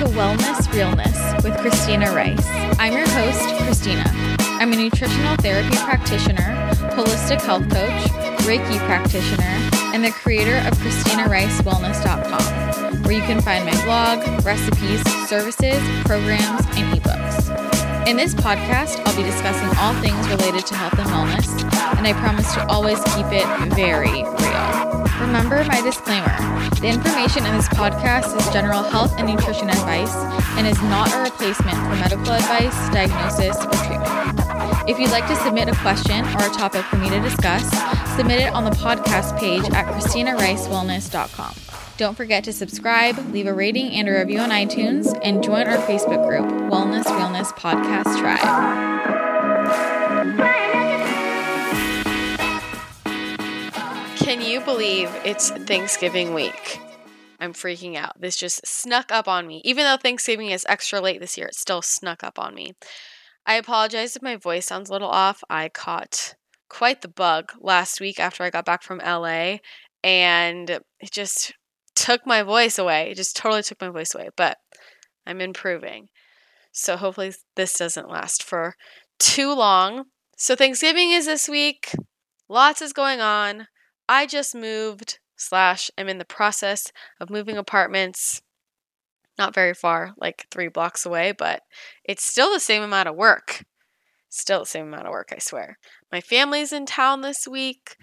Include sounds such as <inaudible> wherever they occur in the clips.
to Wellness Realness with Christina Rice. I'm your host, Christina. I'm a nutritional therapy practitioner, holistic health coach, Reiki practitioner, and the creator of ChristinaRiceWellness.com, where you can find my blog, recipes, services, programs, and ebooks. In this podcast, I'll be discussing all things related to health and wellness, and I promise to always keep it very real. Remember my disclaimer the information in this podcast is general health and nutrition advice and is not a replacement for medical advice, diagnosis, or treatment. If you'd like to submit a question or a topic for me to discuss, submit it on the podcast page at ChristinaRiceWellness.com. Don't forget to subscribe, leave a rating and a review on iTunes, and join our Facebook group, Wellness Realness Podcast Tribe. Can you believe it's Thanksgiving week? I'm freaking out. This just snuck up on me. Even though Thanksgiving is extra late this year, it still snuck up on me. I apologize if my voice sounds a little off. I caught quite the bug last week after I got back from LA, and it just took my voice away. It just totally took my voice away, but I'm improving. So hopefully this doesn't last for too long. So Thanksgiving is this week. Lots is going on. I just moved, slash, am in the process of moving apartments. Not very far, like three blocks away, but it's still the same amount of work. Still the same amount of work, I swear. My family's in town this week.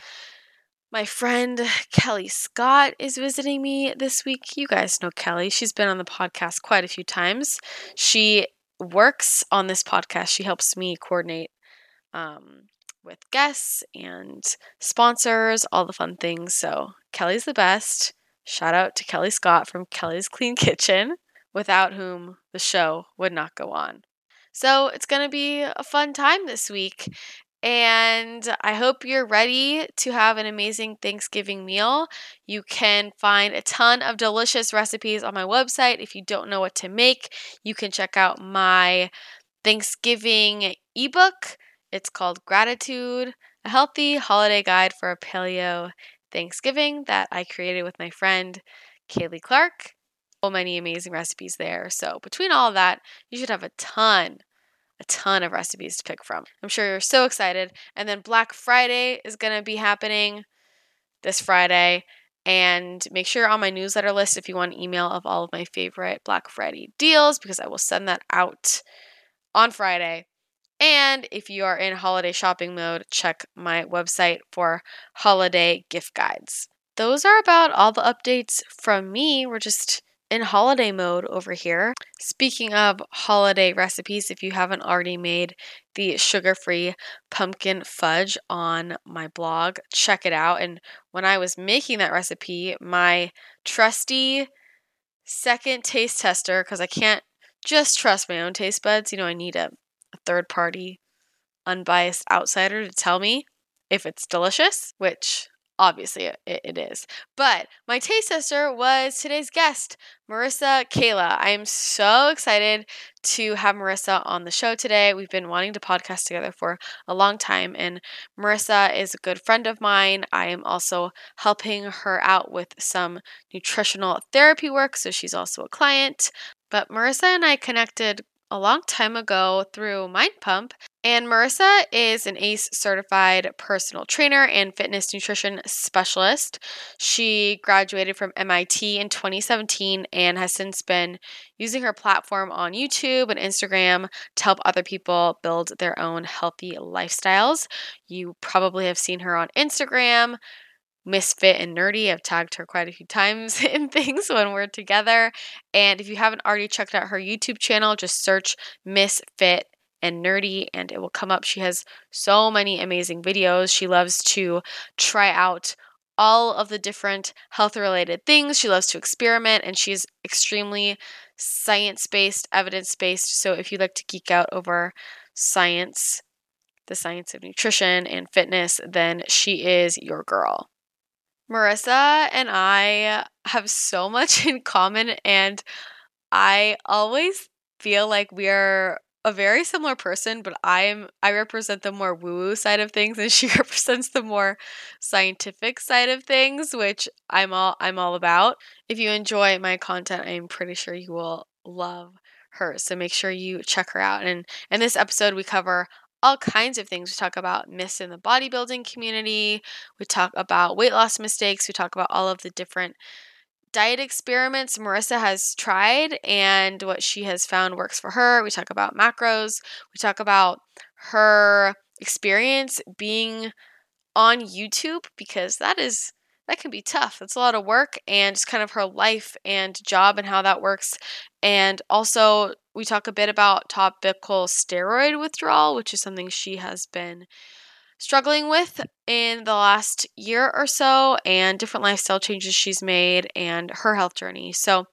My friend Kelly Scott is visiting me this week. You guys know Kelly. She's been on the podcast quite a few times. She works on this podcast. She helps me coordinate um, with guests and sponsors, all the fun things. So, Kelly's the best. Shout out to Kelly Scott from Kelly's Clean <laughs> Kitchen, without whom the show would not go on. So, it's going to be a fun time this week. And I hope you're ready to have an amazing Thanksgiving meal. You can find a ton of delicious recipes on my website. If you don't know what to make, you can check out my Thanksgiving ebook it's called Gratitude, a healthy holiday guide for a paleo Thanksgiving that I created with my friend Kaylee Clark. So many amazing recipes there. So, between all that, you should have a ton, a ton of recipes to pick from. I'm sure you're so excited. And then Black Friday is going to be happening this Friday. And make sure you're on my newsletter list if you want an email of all of my favorite Black Friday deals because I will send that out on Friday. And if you are in holiday shopping mode, check my website for holiday gift guides. Those are about all the updates from me. We're just in holiday mode over here. Speaking of holiday recipes, if you haven't already made the sugar free pumpkin fudge on my blog, check it out. And when I was making that recipe, my trusty second taste tester, because I can't just trust my own taste buds, you know, I need a a third party, unbiased outsider to tell me if it's delicious, which obviously it, it is. But my taste tester was today's guest, Marissa Kayla. I am so excited to have Marissa on the show today. We've been wanting to podcast together for a long time, and Marissa is a good friend of mine. I am also helping her out with some nutritional therapy work, so she's also a client. But Marissa and I connected a long time ago through Mind Pump. And Marissa is an ACE certified personal trainer and fitness nutrition specialist. She graduated from MIT in 2017 and has since been using her platform on YouTube and Instagram to help other people build their own healthy lifestyles. You probably have seen her on Instagram misfit and nerdy. I've tagged her quite a few times <laughs> in things when we're together. And if you haven't already checked out her YouTube channel, just search misfit and nerdy and it will come up. She has so many amazing videos. She loves to try out all of the different health related things. She loves to experiment and she's extremely science based, evidence based. So if you like to geek out over science, the science of nutrition and fitness, then she is your girl. Marissa and I have so <laughs> much in common, and I always feel like we are a very similar person, but I'm I represent the more woo-woo side of things and <laughs> she represents the more scientific side of things, which I'm all I'm all about. If you enjoy my content, I'm pretty sure you will love her. So make sure you check her out. And in this episode, we cover all kinds of things. We talk about myths in the bodybuilding community. We talk about weight loss mistakes. We talk about all of the different diet experiments Marissa has tried and what she has found works for her. We talk about macros. We talk about her experience being on YouTube because that is that can be tough. It's a lot of work and just kind of her life and job and how that works. And also, we talk a bit about topical steroid withdrawal, which is something she has been struggling with in the last year or so, and different lifestyle changes she's made and her health journey. So,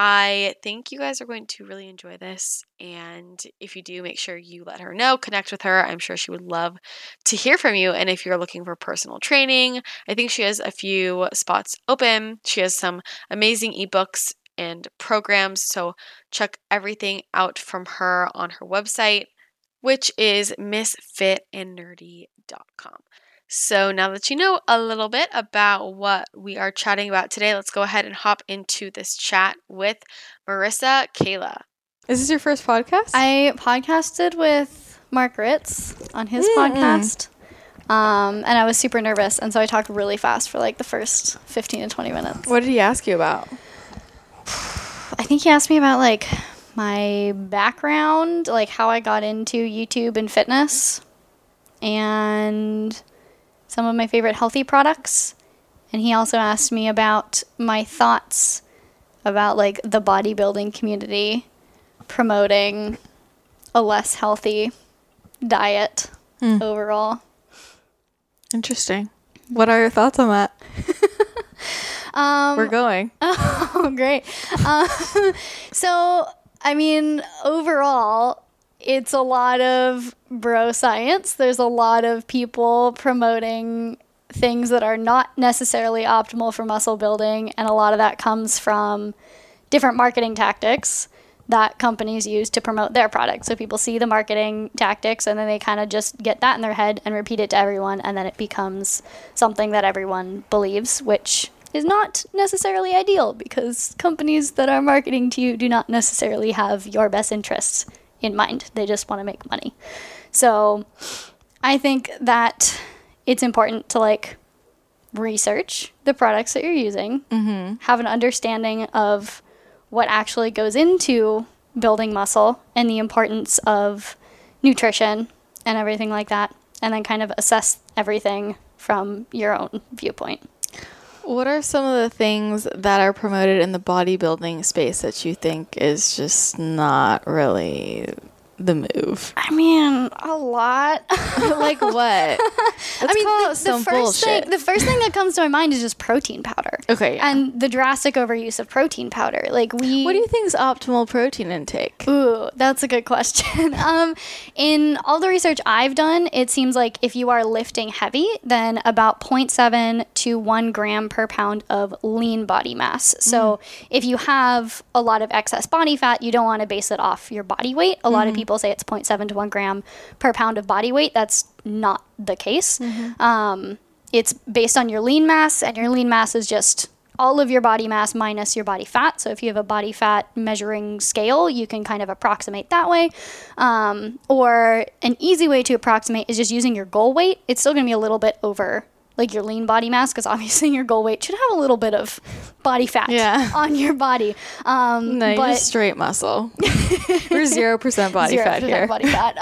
I think you guys are going to really enjoy this. And if you do, make sure you let her know, connect with her. I'm sure she would love to hear from you. And if you're looking for personal training, I think she has a few spots open. She has some amazing ebooks and programs. So check everything out from her on her website, which is misfitandnerdy.com. So, now that you know a little bit about what we are chatting about today, let's go ahead and hop into this chat with Marissa Kayla. Is this your first podcast? I podcasted with Mark Ritz on his mm. podcast. Um, and I was super nervous. And so I talked really fast for like the first 15 to 20 minutes. What did he ask you about? I think he asked me about like my background, like how I got into YouTube and fitness. And some of my favorite healthy products. And he also asked me about my thoughts about like the bodybuilding community promoting a less healthy diet mm. overall. Interesting. What are your thoughts on that? <laughs> um, We're going. <laughs> Oh, great. Um, <laughs> so, I mean, overall, it's a lot of bro science. There's a lot of people promoting things that are not necessarily optimal for muscle building, and a lot of that comes from different marketing tactics that companies use to promote their product. So people see the marketing tactics and then they kind of just get that in their head and repeat it to everyone, and then it becomes something that everyone believes, which is not necessarily ideal because companies that are marketing to you do not necessarily have your best interests in mind. They just want to make money. So I think that it's important to like research the products that you're using, mm-hmm. have an understanding of what actually goes into building muscle and the importance of nutrition and everything like that, and then kind of assess everything from your own viewpoint. What are some of the things that are promoted in the bodybuilding space that you think is just not really the move? I mean, a lot. <laughs> like what? <laughs> Let's I mean, the, the, first bullshit. thing the first thing that comes to my mind is just protein powder. Okay. Yeah. And the drastic overuse of protein powder. Like we What do you think is optimal protein intake? Ooh, that's a good question. <laughs> um in all the research I've done, it seems like if you are lifting heavy, then about 0.7 to 1 gram per pound of lean body mass. So, mm. if you have a lot of excess body fat, you don't want to base it off your body weight. A mm. lot of people mm-hmm people say it's 0.7 to 1 gram per pound of body weight. That's not the case. Mm-hmm. Um, it's based on your lean mass, and your lean mass is just all of your body mass minus your body fat. So if you have a body fat measuring scale, you can kind of approximate that way. Um, or an easy way to approximate is just using your goal weight. It's still going to be a little bit over like your lean body mass because obviously <laughs> your goal weight should have a little bit of body fat yeah. <laughs> on your body. Um, no, but, straight muscle. <laughs> We're zero percent body 0% fat here. Body fat.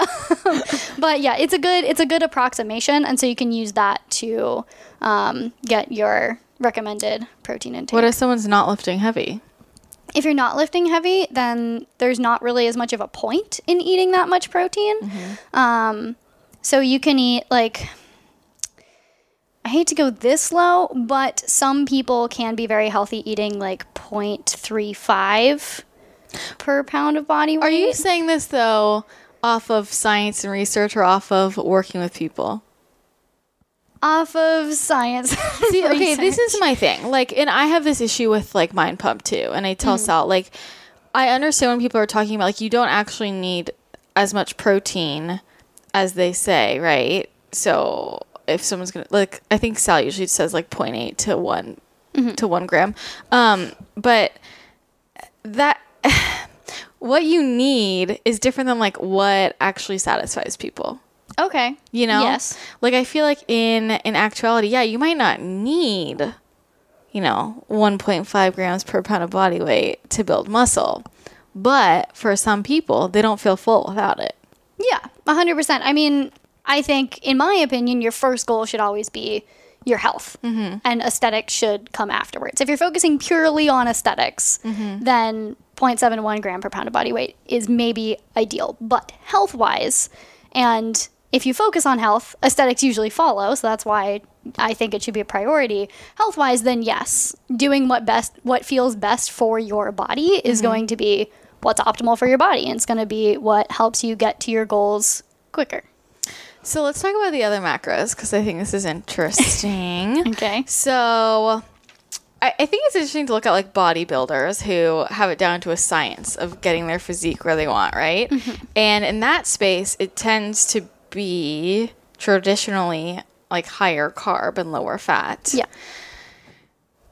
but yeah, it's a good it's a good approximation, and so you can use that to um, get your recommended protein intake. What if someone's not lifting heavy? If you're not lifting heavy, then there's not really as much of a point in eating that much protein. Mm-hmm. Um, so you can eat like I hate to go this low, but some people can be very healthy eating like 0.35 per pound of body weight. Are you saying this though off of science and research or off of working with people? Off of science. <laughs> See, okay, this is my thing. Like, and I have this issue with like Mind Pump too. And I tell mm. Sal, like, I understand when people are talking about like you don't actually need as much protein as they say, right? So if someone's gonna like I think Sal usually says like 0.8 to one mm-hmm. to one gram. Um, but that <sighs> what you need is different than like what actually satisfies people. Okay. You know? Yes. Like I feel like in in actuality, yeah, you might not need you know, 1.5 grams per pound of body weight to build muscle. But for some people, they don't feel full without it. Yeah, 100%. I mean, I think, in my opinion, your first goal should always be your health, Mm-hmm. and aesthetics should come afterwards. If you're focusing purely on aesthetics, Mm-hmm. then 0.71 gram per pound of body weight is maybe ideal. But health wise, and if you focus on health, aesthetics usually follow. So that's why I think it should be a priority. Health wise, then yes, doing what best, what feels best for your body is going to be what's optimal for your body, and it's going to be what helps you get to your goals quicker. So let's talk about the other macros because I think this is interesting. <laughs> Okay. So I, I think it's interesting to look at like bodybuilders who have it down to a science of getting their physique where they want, right? And in that space, it tends to be traditionally like higher carb and lower fat. Yeah.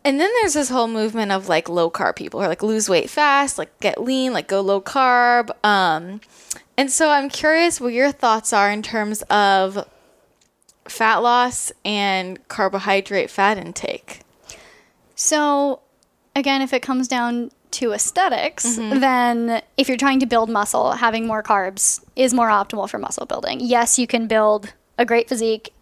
And then there's this whole movement of like low carb people who are like lose weight fast, like get lean, like go low carb. Um, and so I'm curious what your thoughts are in terms of fat loss and carbohydrate fat intake. So, again, if it comes down to esthetics mm-hmm. then if you're trying to build muscle, having more carbs is more optimal for muscle building. Yes, you can build a great physique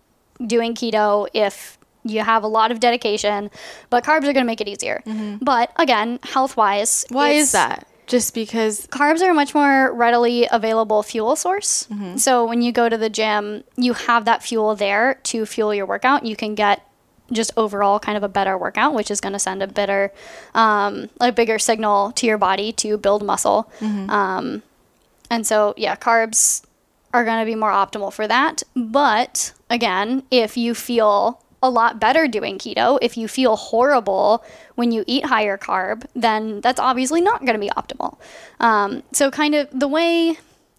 doing keto if you have a lot of dedication, but carbs are going to make it easier. Mm-hmm. But again, health wise, Why is that? Just because carbs are a much more readily available fuel source. So when you go to the gym, you have that fuel there to fuel your workout. You can get just overall kind of a better workout, which is going to send a better, um, a bigger signal to your body to build muscle. Um, and so, yeah, carbs are going to be more optimal for that. But again, if you feel a lot better doing keto, if you feel horrible when you eat higher carb, then that's obviously not going to be optimal. Um, so, kind of the way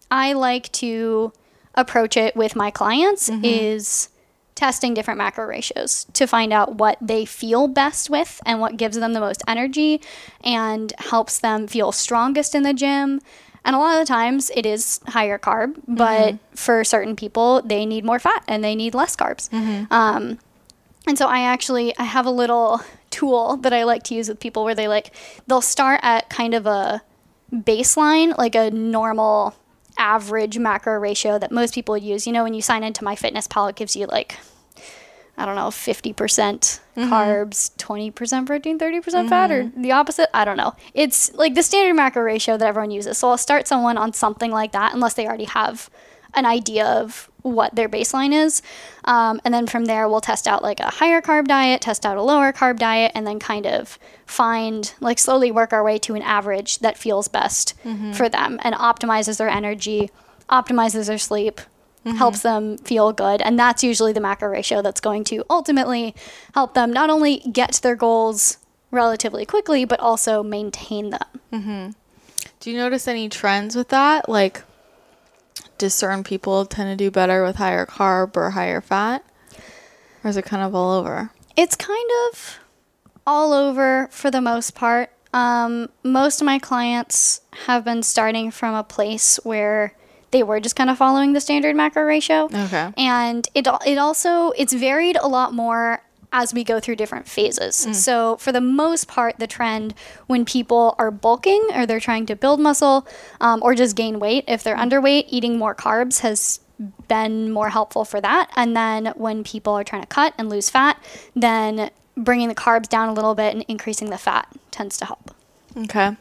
I like to approach it with my clients is testing different macro ratios to find out what they feel best with and what gives them the most energy and helps them feel strongest in the gym. And a lot of the times it is higher carb, but for certain people, they need more fat and they need less carbs. Um, and so I actually I have a little tool that I like to use with people where they like they'll start at kind of a baseline, like a normal average macro ratio that most people would use. You know, when you sign into my fitness pal, it gives you like I don't know, 50% mm-hmm. carbs, 20% protein, 30% fat, or mm-hmm. the opposite. I don't know. It's like the standard macro ratio that everyone uses. So I'll start someone on something like that unless they already have an idea of what their baseline is. Um, and then from there, we'll test out like a higher carb diet, test out a lower carb diet, and then kind of find, like, slowly work our way to an average that feels best mm-hmm. for them and optimizes their energy, optimizes their sleep, mm-hmm. helps them feel good. And that's usually the macro ratio that's going to ultimately help them not only get to their goals relatively quickly, but also maintain them. Mm-hmm. Do you notice any trends with that? Like, do certain people tend to do better with higher carb or higher fat? Or is it kind of all over? It's kind of all over for the most part. Um, most of my clients have been starting from a place where they were just kind of following the standard macro ratio. Okay. And it it also it's varied a lot more as we go through different phases. So for the most part, the trend when people are bulking or they're trying to build muscle um, or just gain weight, if they're underweight, eating more carbs has been more helpful for that. And then when people are trying to cut and lose fat, then bringing the carbs down a little bit and increasing the fat tends to help. Okay.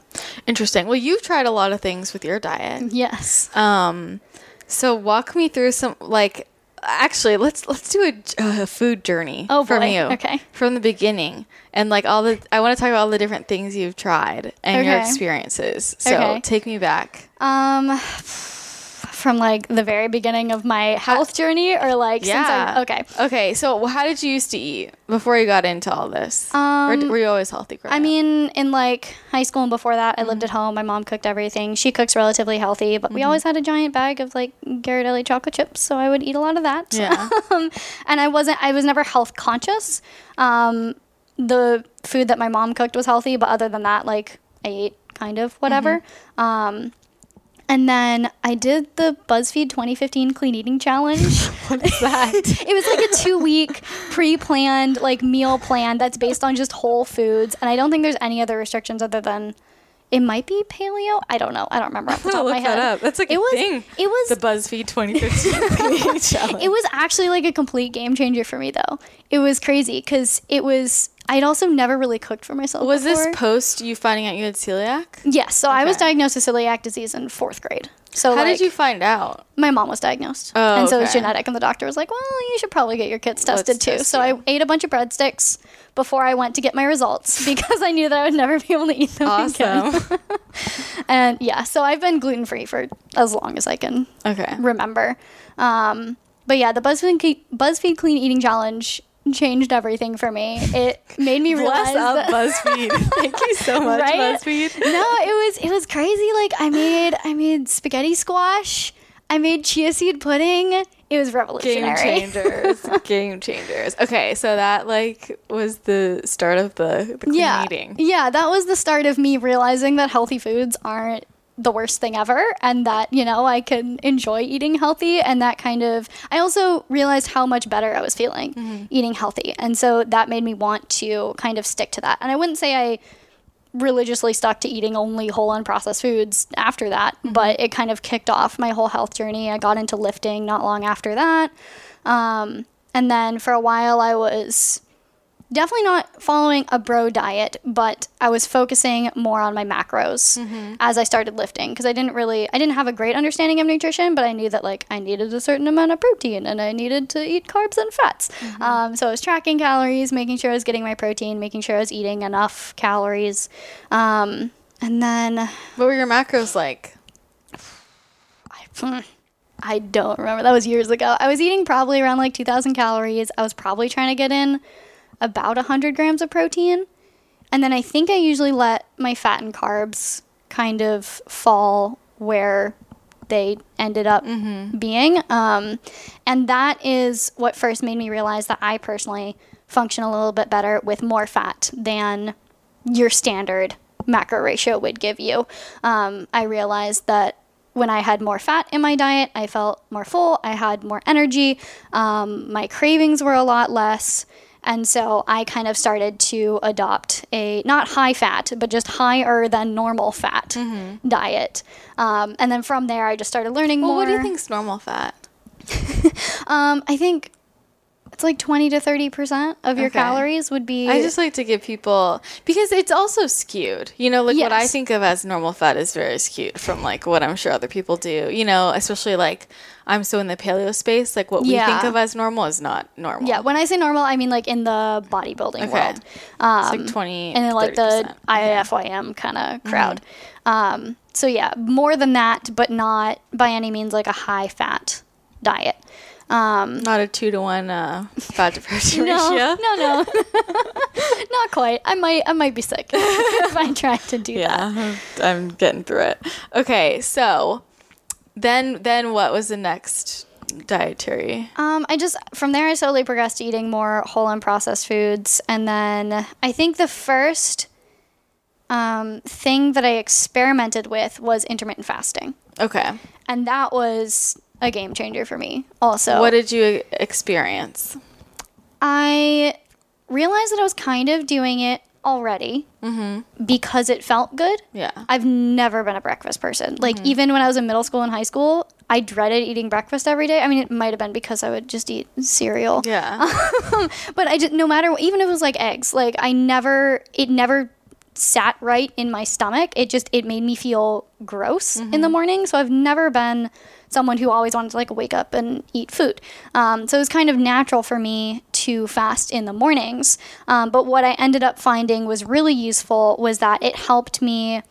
Interesting. Well, you've tried a lot of things with your diet. Yes. Um, so walk me through some like actually let's let's do a, a food journey Oh, from boy. you Okay. from the beginning and like all the I want to talk about all the different things you've tried and your experiences. So Okay. take me back. Um, from like the very beginning of my health journey, or like Yeah. since I, okay. Okay. So how did you used to eat before you got into all this? or were you always healthy? growing Um, I up? mean, in like high school and before that, I lived Mm-hmm. at home. My mom cooked everything. She cooks relatively healthy, but we always had a giant bag of like Ghirardelli chocolate chips, so I would eat a lot of that. Yeah. um, <laughs> and I wasn't. I was never health conscious. Um, the food that my mom cooked was healthy, but other than that, like I ate kind of whatever. Um, and then I did the BuzzFeed 2015 Clean Eating Challenge. <laughs> What is that? <laughs> it was like a two week pre planned like meal plan that's based on just whole foods. And I don't think there's any other restrictions other than it might be paleo. I don't know. I don't remember off the I'm <laughs> top of my look that head. up. That's like it a was, thing. It was the BuzzFeed 2015 challenge. it was actually like a complete game changer for me though. It was crazy because it was I'd also never really cooked for myself. Was before. this post you finding out you had celiac? Yes. So I was diagnosed with celiac disease in fourth grade. So How like, did you find out? my mom was diagnosed. Oh, and so it was genetic and the doctor was like, Well, you should probably get your kids Let's tested too. test So you. I ate a bunch of breadsticks before I went to get my results <laughs> because I knew that I would never be able to eat them again. Awesome. <laughs> And yeah, so I've been gluten free for as long as I can okay. remember. Um, but yeah, the BuzzFeed BuzzFeed Clean Eating Challenge changed everything for me. It made me realize <laughs> Bless up BuzzFeed. <laughs> Thank you so much, Right? BuzzFeed. no, it was it was crazy. Like I made I made spaghetti squash. I made chia seed pudding. It was revolutionary. Game changers. <laughs> Game changers. Okay, so that like was the start of the, the yeah, eating. yeah, that was the start of me realizing that healthy foods aren't the worst thing ever and that you know i can enjoy eating healthy and that kind of i also realized how much better i was feeling eating healthy. And so that made me want to kind of stick to that. And i wouldn't say i religiously stuck to eating only whole unprocessed foods after that but it kind of kicked off my whole health journey. I got into lifting not long after that. Um, and then for a while i was definitely not following a bro diet, but I was focusing more on my macros as I started lifting because I didn't really I didn't have a great understanding of nutrition, but I knew that like I needed a certain amount of protein and I needed to eat carbs and fats. Um, so I was tracking calories, making sure I was getting my protein, making sure I was eating enough calories, um, and then What were your macros like? I, <sighs> I don't remember. That was years ago. I was eating probably around like 2,000 calories. I was probably trying to get in about 100 grams of protein. And then I think I usually let my fat and carbs kind of fall where they ended up being. Um, and that is what first made me realize that I personally function a little bit better with more fat than your standard macro ratio would give you. Um, I realized that when I had more fat in my diet, I felt more full, I had more energy, um, my cravings were a lot less. And so I kind of started to adopt a not high fat, but just higher than normal fat diet. Um, and then from there, I just started learning Well, more. what do you think's normal fat? <laughs> Um, I think it's like 20 to 30% of your Okay. calories would be. I just like to give people because it's also skewed. You know, like what I think of as normal fat is very skewed from like what I'm sure other people do. You know, especially like I'm so in the paleo space. Like what we think of as normal is not normal. Yeah, when I say normal, I mean like in the bodybuilding Okay. world. it's Um, like 20 and then like the 30%. IFYM kind Mm-hmm. of crowd. Um, so yeah, more than that, but not by any means like a high fat diet. Um, not a two to one uh, fat <laughs> to protein no, ratio. no, no, <laughs> not quite. I might, I might be sick <laughs> if I tried to do that. Yeah, I'm getting through it. Okay, so then then what was the next dietary? Um, I just from there I slowly progressed to eating more whole and processed foods, and then I think the first um, thing that I experimented with was intermittent fasting, Okay, and that was a game changer for me. Also, what did you experience? I realized that I was kind of doing it already mm-hmm. because it felt good. Yeah. I've never been a breakfast person. Like mm-hmm. even when I was in middle school and high school, I dreaded eating breakfast every day. I mean, it might have been because I would just eat cereal. Yeah. <laughs> But I just no matter what, even if it was like eggs, like I never it never sat right in my stomach. It just it made me feel gross in the mm-hmm. morning. So I've never been someone who always wanted to like wake up and eat food. Um, so it was kind of natural for me to fast in the mornings. Um, but what I ended up finding was really useful was that it helped me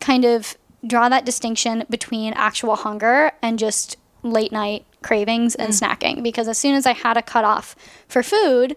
kind of draw that distinction between actual hunger and just late night cravings and snacking because as soon as I had a cutoff for food,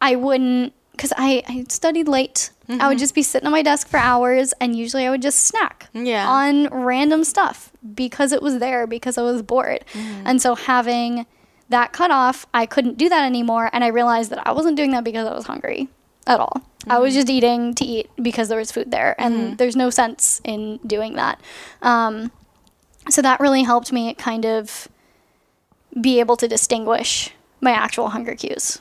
I wouldn't because I, I studied late. I would mm-hmm. just be sitting at my desk for hours and usually I would just snack Yeah. on random stuff because it was there because I was bored. Mm-hmm. And so having that cut off, I couldn't do that anymore and I realized that I wasn't doing that because I was hungry at all. I was mm-hmm. just eating to eat because there was food there, and there's no sense in doing that. Um, so that really helped me kind of be able to distinguish my actual hunger cues.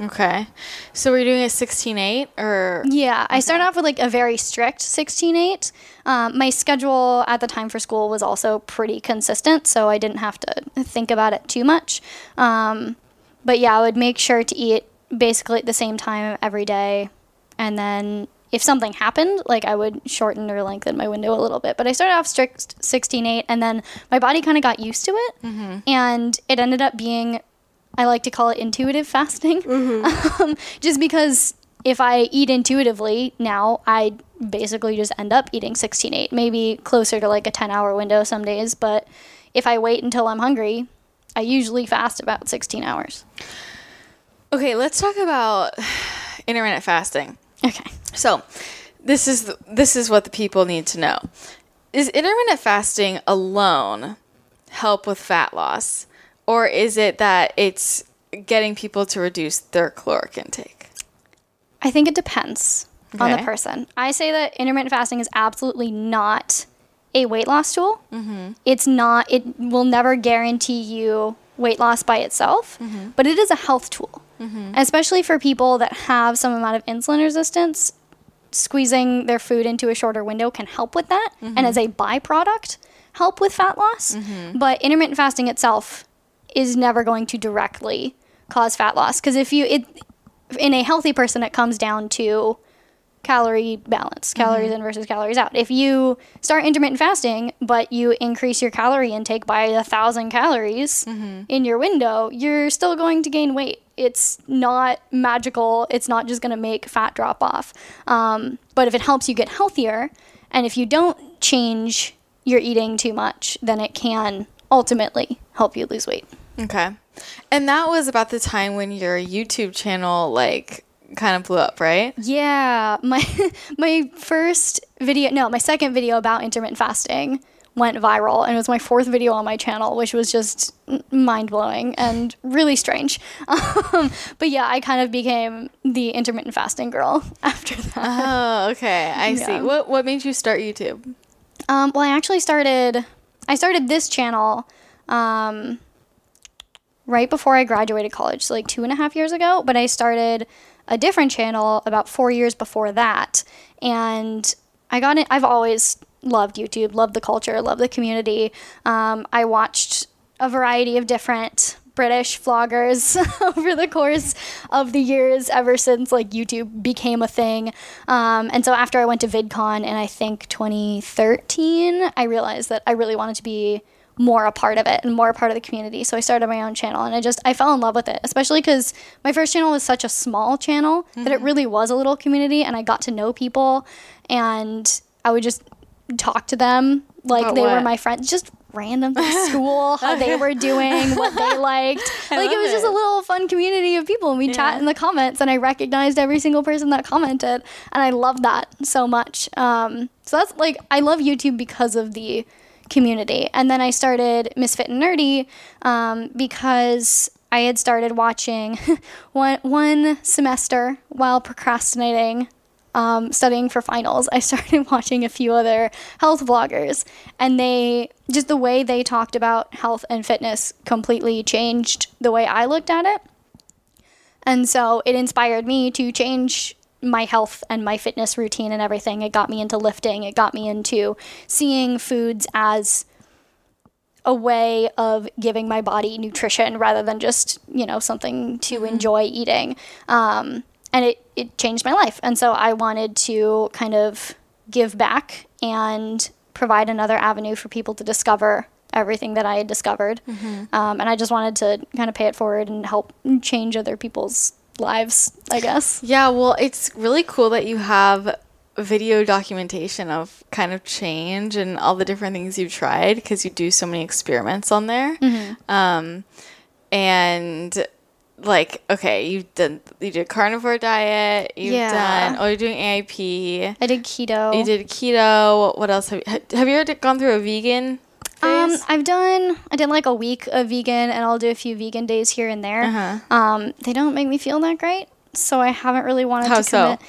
Okay. So we're doing a 16-8 or Yeah, I started off with like a very strict 16-8. Um, my schedule at the time for school was also pretty consistent, so I didn't have to think about it too much. Um, but yeah, I would make sure to eat basically at the same time every day, and then if something happened, like I would shorten or lengthen my window a little bit. But I started off strict 16-8, and then my body kind of got used to it, and it ended up being I like to call it intuitive fasting. <laughs> um, just because if I eat intuitively now, I basically just end up eating 16 8, maybe closer to like a 10 hour window some days. But if I wait until I'm hungry, I usually fast about 16 hours. Okay, let's talk about intermittent fasting. Okay. So, this is the, this is what the people need to know. Is intermittent fasting alone help with fat loss or is it that it's getting people to reduce their caloric intake? I think it depends on the person. I say that intermittent fasting is absolutely not a weight loss tool. Mm-hmm. It's not, it will never guarantee you weight loss by itself, mm-hmm. but it is a health tool. Mm-hmm. Especially for people that have some amount of insulin resistance, squeezing their food into a shorter window can help with that. And as a byproduct, help with fat loss. But intermittent fasting itself is never going to directly cause fat loss. Because if you, it, in a healthy person, it comes down to calorie balance, calories in versus calories out. If you start intermittent fasting, but you increase your calorie intake by a thousand calories in your window, you're still going to gain weight. It's not magical. It's not just going to make fat drop off. Um, but if it helps you get healthier, and if you don't change your eating too much, then it can ultimately help you lose weight. Okay. And that was about the time when your YouTube channel like kind of blew up, right? Yeah, my <laughs> my first video, no, my second video about intermittent fasting went viral, and it was my fourth video on my channel, which was just mind blowing and really strange. <laughs> Um, but yeah, I kind of became the intermittent fasting girl <laughs> after that. Oh, okay. I see. What what made you start YouTube? Um, well, I actually started. I started this channel um, right before I graduated college, so like two and a half years ago. But I started a different channel about four years before that, and I got it. I've always loved YouTube, loved the culture, loved the community. Um, I watched a variety of different British vloggers <laughs> over the course of the years ever since like YouTube became a thing. Um, and so after I went to VidCon in I think 2013, I realized that I really wanted to be more a part of it and more a part of the community. So I started my own channel and I just I fell in love with it, especially because my first channel was such a small channel that it really was a little community and I got to know people and I would just talk to them like About they were my friends, just random <laughs> school, how they were doing, what they <laughs> liked. like it was just a little fun community of people and we chat in the comments and I recognized every single person that commented and I love that so much. Um, so that's like I love YouTube because of the community. And then I started Misfit and Nerdy um, because I had started watching <laughs> one one semester while procrastinating um, studying for finals, I <laughs> started watching a few other health vloggers, and they just the way they talked about health and fitness completely changed the way I looked at it. And so it inspired me to change my health and my fitness routine and everything. It got me into lifting, it got me into seeing foods as a way of giving my body nutrition rather than just, you know, something to enjoy eating. Um, and it, it changed my life. And so I wanted to kind of give back and provide another avenue for people to discover everything that I had discovered. Um, and I just wanted to kind of pay it forward and help change other people's lives, I guess. Yeah, well, it's really cool that you have video documentation of kind of change and all the different things you've tried because you do so many experiments on there. Um, and like, okay, you've done you did carnivore diet. You've Yeah. done. Oh, you're doing AIP. I did keto. You did keto. What else have you? Have you ever gone through a vegan? Um. I've done I did like a week of vegan, and I'll do a few vegan days here and there. Uh-huh. Um, they don't make me feel that great, so I haven't really wanted How to so? commit.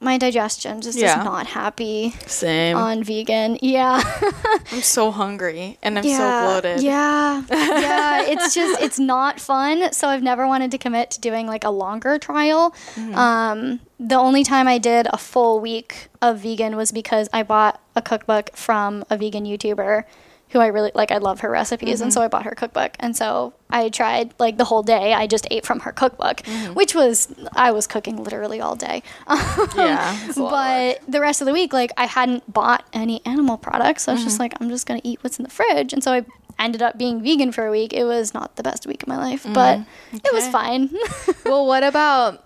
my digestion just Yeah. is not happy Same. on vegan. Yeah. <laughs> I'm so hungry and I'm yeah. so bloated. Yeah. <laughs> Yeah. It's just, it's not fun. So I've never wanted to commit to doing like a longer trial. Mm-hmm. Um, the only time I did a full week of vegan was because I bought a cookbook from a vegan YouTuber who I really like. I love her recipes. And so Mm-hmm. I bought her cookbook. And so I tried like the whole day. I just ate from her cookbook, Mm-hmm. which was, I was cooking literally all day. <laughs> Yeah. it's a lot of work. But the rest of the week, like I hadn't bought any animal products. So I was Mm-hmm. just like, I'm just gonna eat what's in the fridge. And so I ended up being vegan for a week. It was not the best week of my life, but it was Mm-hmm. Fine. <laughs> well, what about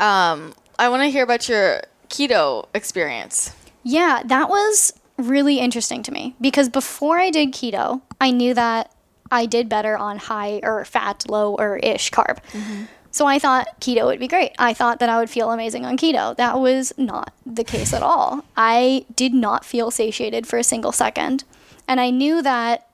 um I want to hear about your keto experience. yeah, that was really interesting to me because before I did keto, I knew that I did better on high or fat, low or ish carb. So I thought keto would be great. I thought that I would feel amazing on keto. That was not the case at all. I did not feel satiated for a single second. And I knew that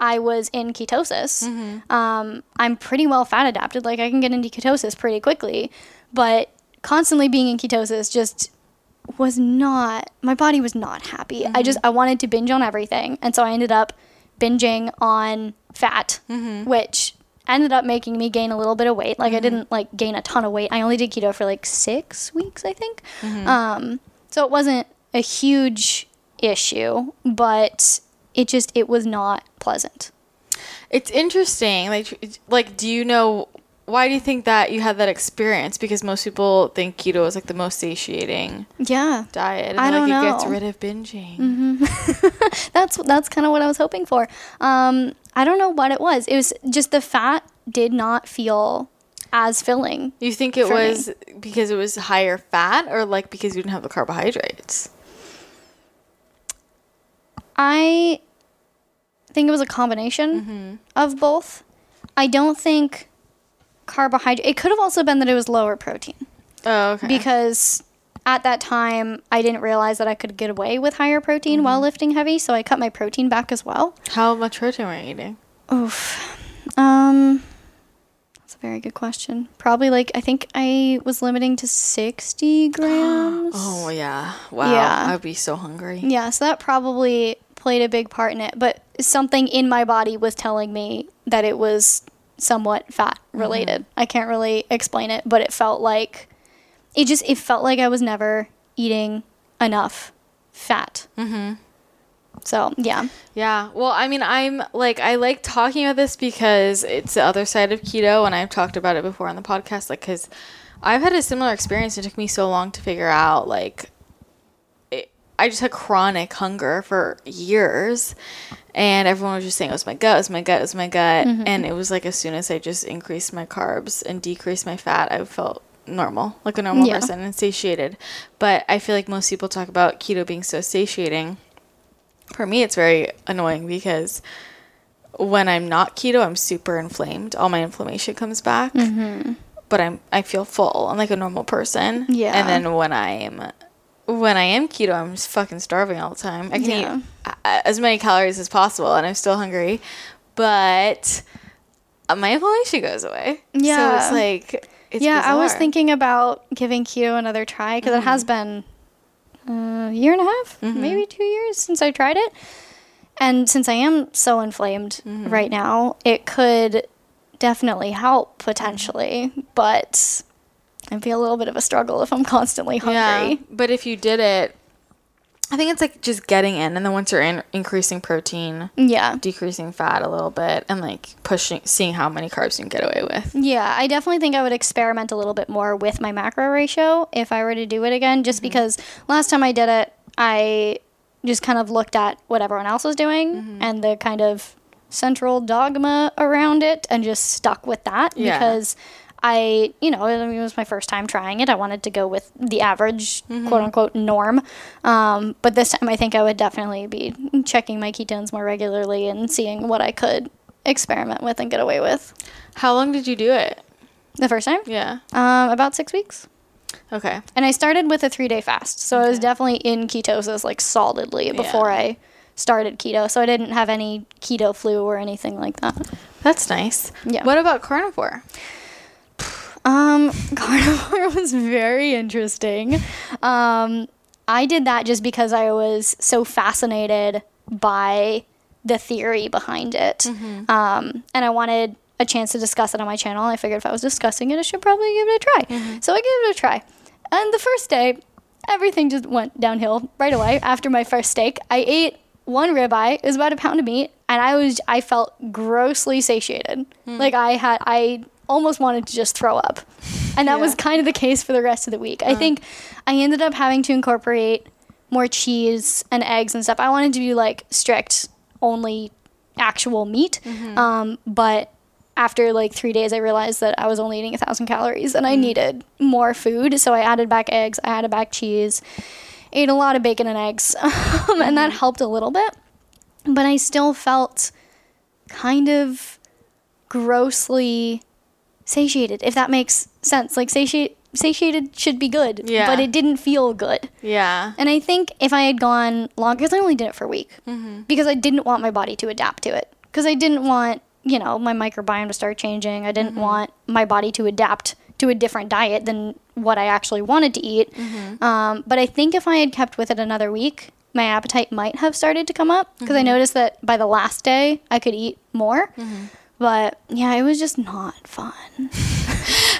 I was in ketosis. Um, I'm pretty well fat adapted. Like I can get into ketosis pretty quickly, but constantly being in ketosis just was not. My body was not happy. I just mm-hmm. I wanted to binge on everything, and so I ended up binging on fat, mm-hmm. which ended up making me gain a little bit of weight. Like I mm-hmm. didn't like gain a ton of weight. I only did keto for like six weeks, I think. Um, so it wasn't a huge issue, but it just it was not pleasant. It's interesting. Like like do you know why do you think that you had that experience? Because most people think keto is like the most satiating Yeah, diet. And I like don't it gets rid of binging. <laughs> that's that's kind of what I was hoping for. Um, I don't know what it was. It was just the fat did not feel as filling. You think it For me. was because it was higher fat or like because you didn't have the carbohydrates? I think it was a combination of both. I don't think carbohydrate. It could have also been that it was lower protein Oh, okay. because at that time I didn't realize that I could get away with higher protein while lifting heavy, so I cut my protein back as well. How much protein were you eating? Oof. Um, that's a very good question. Probably like I think I was limiting to sixty <gasps> grams. Oh yeah. Wow. Yeah. I'd be so hungry. Yeah, so that probably played a big part in it. But something in my body was telling me that it was somewhat fat related. I can't really explain it, but it felt like it just it felt like I was never eating enough fat. Mm-hmm. So yeah, Yeah. Well, I mean, I'm like, I like talking about this because it's the other side of keto, and I've talked about it before on the podcast. Like, because I've had a similar experience. It took me so long to figure out, like, I just had chronic hunger for years, and everyone was just saying oh, it was my gut, it was my gut, it was my gut. Mm-hmm. And it was like, as soon as I just increased my carbs and decreased my fat, I felt normal, like a normal Yeah. person and satiated. But I feel like most people talk about keto being so satiating for me it's very annoying because when i'm not keto i'm super inflamed all my inflammation comes back mm-hmm. but i'm i feel full i'm like a normal person Yeah. and then when i'm when i am keto i'm just fucking starving all the time. I can Yeah. eat as many calories as possible and i'm still hungry. But uh, my inflammation goes away. Yeah, so it's like it's yeah. I was thinking about giving keto another try because it mm-hmm. has been a year and a half, mm-hmm. maybe two years since I tried it. And since I am so inflamed mm-hmm. right now, it could definitely help potentially, but it'd be a little bit of a struggle if I'm constantly hungry. Yeah, but if you did it, I think it's like just getting in, and then once you're in, increasing protein, Yeah. decreasing fat a little bit, and like pushing, seeing how many carbs you can get away with. Yeah, I definitely think I would experiment a little bit more with my macro ratio if I were to do it again, just mm-hmm. because last time I did it, I just kind of looked at what everyone else was doing mm-hmm. and the kind of central dogma around it and just stuck with that Yeah. because I, you know, it was my first time trying it. I wanted to go with the average, quote unquote, norm. Um, but this time I think I would definitely be checking my ketones more regularly and seeing what I could experiment with and get away with. How long did you do it? The first time? Yeah. Um, about six weeks. Okay. And I started with a three day fast. So I was definitely in ketosis like solidly before Yeah. I started keto. So I didn't have any keto flu or anything like that. That's nice. Yeah. What about carnivore? Um, <laughs> carnivore was very interesting. Um, I did that just because I was so fascinated by the theory behind it. Um, and I wanted a chance to discuss it on my channel. I figured if I was discussing it, I should probably give it a try. So I gave it a try. And the first day, everything just went downhill right away after my first steak. I ate one ribeye, it was about a pound of meat, and I was I felt grossly satiated. Like I had I almost wanted to just throw up. And that was kind of the case for the rest of the week. I think I ended up having to incorporate more cheese and eggs and stuff. I wanted to be like strict only actual meat. Um, but after like three days, I realized that I was only eating a thousand calories and I needed more food. So I added back eggs, I added back cheese, ate a lot of bacon and eggs, <laughs> um, and that helped a little bit. But I still felt kind of grossly satiated, if that makes sense. Like satiate, satiated should be good, Yeah. but it didn't feel good. Yeah. And I think if I had gone longer, because I only did it for a week, Mm-hmm. because I didn't want my body to adapt to it. Because I didn't want, you know, my microbiome to start changing. I didn't Mm-hmm. want my body to adapt to a different diet than what I actually wanted to eat. Mm-hmm. Um, but I think if I had kept with it another week, my appetite might have started to come up because Mm-hmm. I noticed that by the last day I could eat more. But yeah, it was just not fun. <laughs>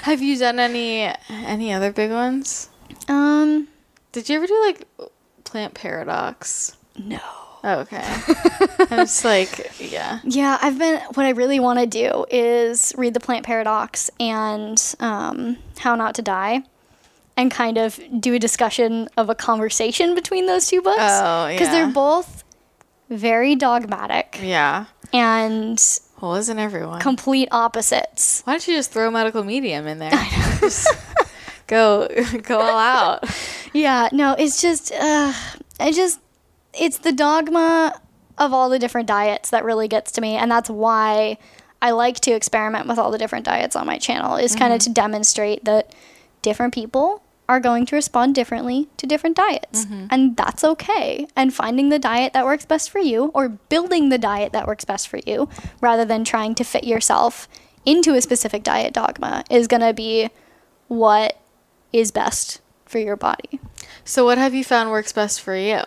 Have you done any any other big ones? Um, Did you ever do like plant paradox? no. Oh, okay. <laughs> I'm just like, yeah. Yeah, I've been. What I really want to do is read the Plant Paradox and um, How Not to Die, and kind of do a discussion of a conversation between those two books. Oh, because they're both very dogmatic Yeah. and Well, isn't everyone? complete opposites. Why don't you just throw medical medium in there? <laughs> <laughs> Just go go all out. Yeah, no, it's just, uh, I just, it's the dogma of all the different diets that really gets to me, and that's why I like to experiment with all the different diets on my channel. Is kind of to demonstrate that different people are going to respond differently to different diets, mm-hmm. and that's okay. And finding the diet that works best for you, or building the diet that works best for you, rather than trying to fit yourself into a specific diet dogma, is going to be what is best for your body. So, what have you found works best for you?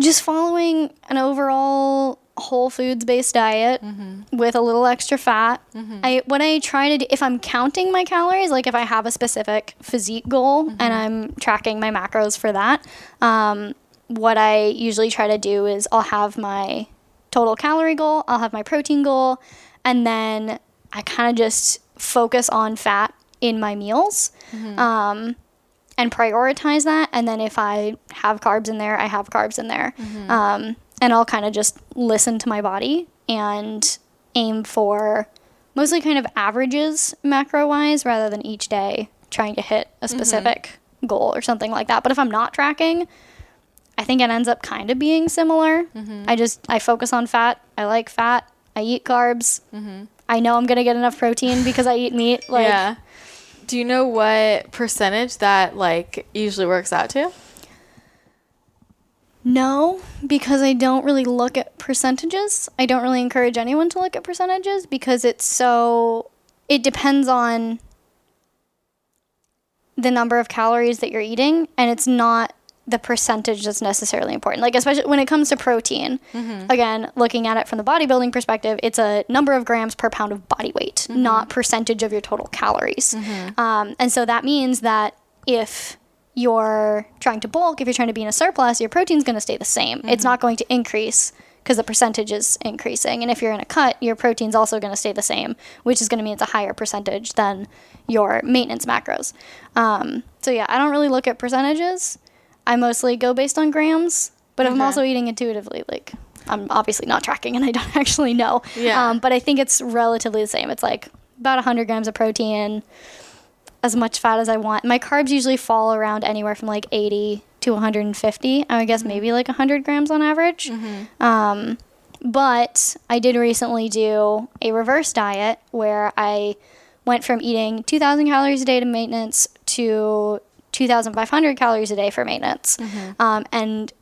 just following an overall whole foods based diet with a little extra fat. I what I try to do if I'm counting my calories, like if I have a specific physique goal and I'm tracking my macros for that, um, what I usually try to do is I'll have my total calorie goal, I'll have my protein goal, and then I kind of just focus on fat in my meals. Um, and prioritize that. And then if I have carbs in there, I have carbs in there. Um, and I'll kind of just listen to my body and aim for mostly kind of averages macro wise rather than each day trying to hit a mm-hmm. specific goal or something like that. But if I'm not tracking, I think it ends up kind of being similar. Mm-hmm. I just I focus on fat. I like fat. I eat carbs. Mm-hmm. I know I'm gonna get enough protein because I eat meat. <laughs> Like yeah. Do you know what percentage that like usually works out to? No, because I don't really look at percentages. I don't really encourage anyone to look at percentages because it's so. It depends on the number of calories that you're eating, and it's not the percentage that's necessarily important. Like, especially when it comes to protein, mm-hmm. again, looking at it from the bodybuilding perspective, it's a number of grams per pound of body weight, not mm-hmm. percentage of your total calories. Mm-hmm. Um, and so that means that if you're trying to bulk, if you're trying to be in a surplus, your protein's going to stay the same. It's not going to increase because the percentage is increasing. And if you're in a cut, your protein's also going to stay the same, which is going to mean it's a higher percentage than your maintenance macros. Um, so yeah, I don't really look at percentages. I mostly go based on grams, but I'm also eating intuitively, like I'm obviously not tracking and I don't <laughs> actually know. Yeah. Um, but I think it's relatively the same. It's like about 100 grams of protein, as much fat as I want. My carbs usually fall around anywhere from like 80 to 150. I would guess maybe like 100 grams on average. Um, but I did recently do a reverse diet where I went from eating 2,000 calories a day to maintenance to 2,500 calories a day for maintenance. Um, and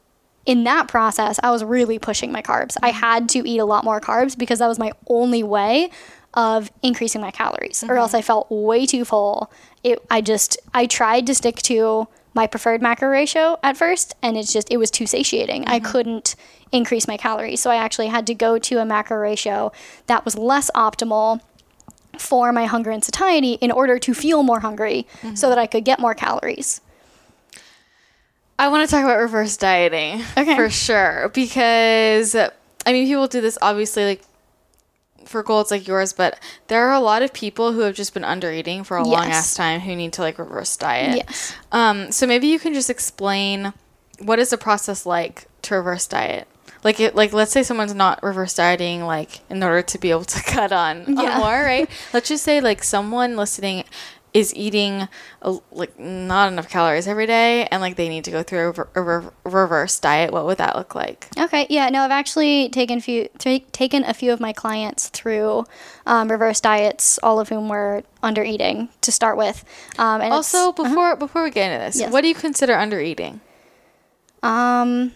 in that process, I was really pushing my carbs. I had to eat a lot more carbs because that was my only way of increasing my calories, or else mm-hmm. I felt way too full. It, I just, I tried to stick to my preferred macro ratio at first, and it's just, it was too satiating. I mm-hmm. couldn't increase my calories. So I actually had to go to a macro ratio that was less optimal for my hunger and satiety in order to feel more hungry mm-hmm. so that I could get more calories. I want to talk about reverse dieting. Okay. For sure. Because, I mean, people do this obviously, like, for goals like yours, but there are a lot of people who have just been under eating for a long ass time who need to, like, reverse diet. Yes. Um, so maybe you can just explain what is the process like to reverse diet? Like, it, like let's say someone's not reverse dieting, like in order to be able to <laughs> cut on, on more, right? let's just say like someone listening is eating a, like not enough calories every day, and like they need to go through a, rever- a rever- reverse diet. What would that look like? Okay, yeah, no, I've actually taken few ta taken a few of my clients through um, reverse diets, all of whom were under eating to start with. Um, and Also, before before we get into this, Yes. what do you consider under eating? Um,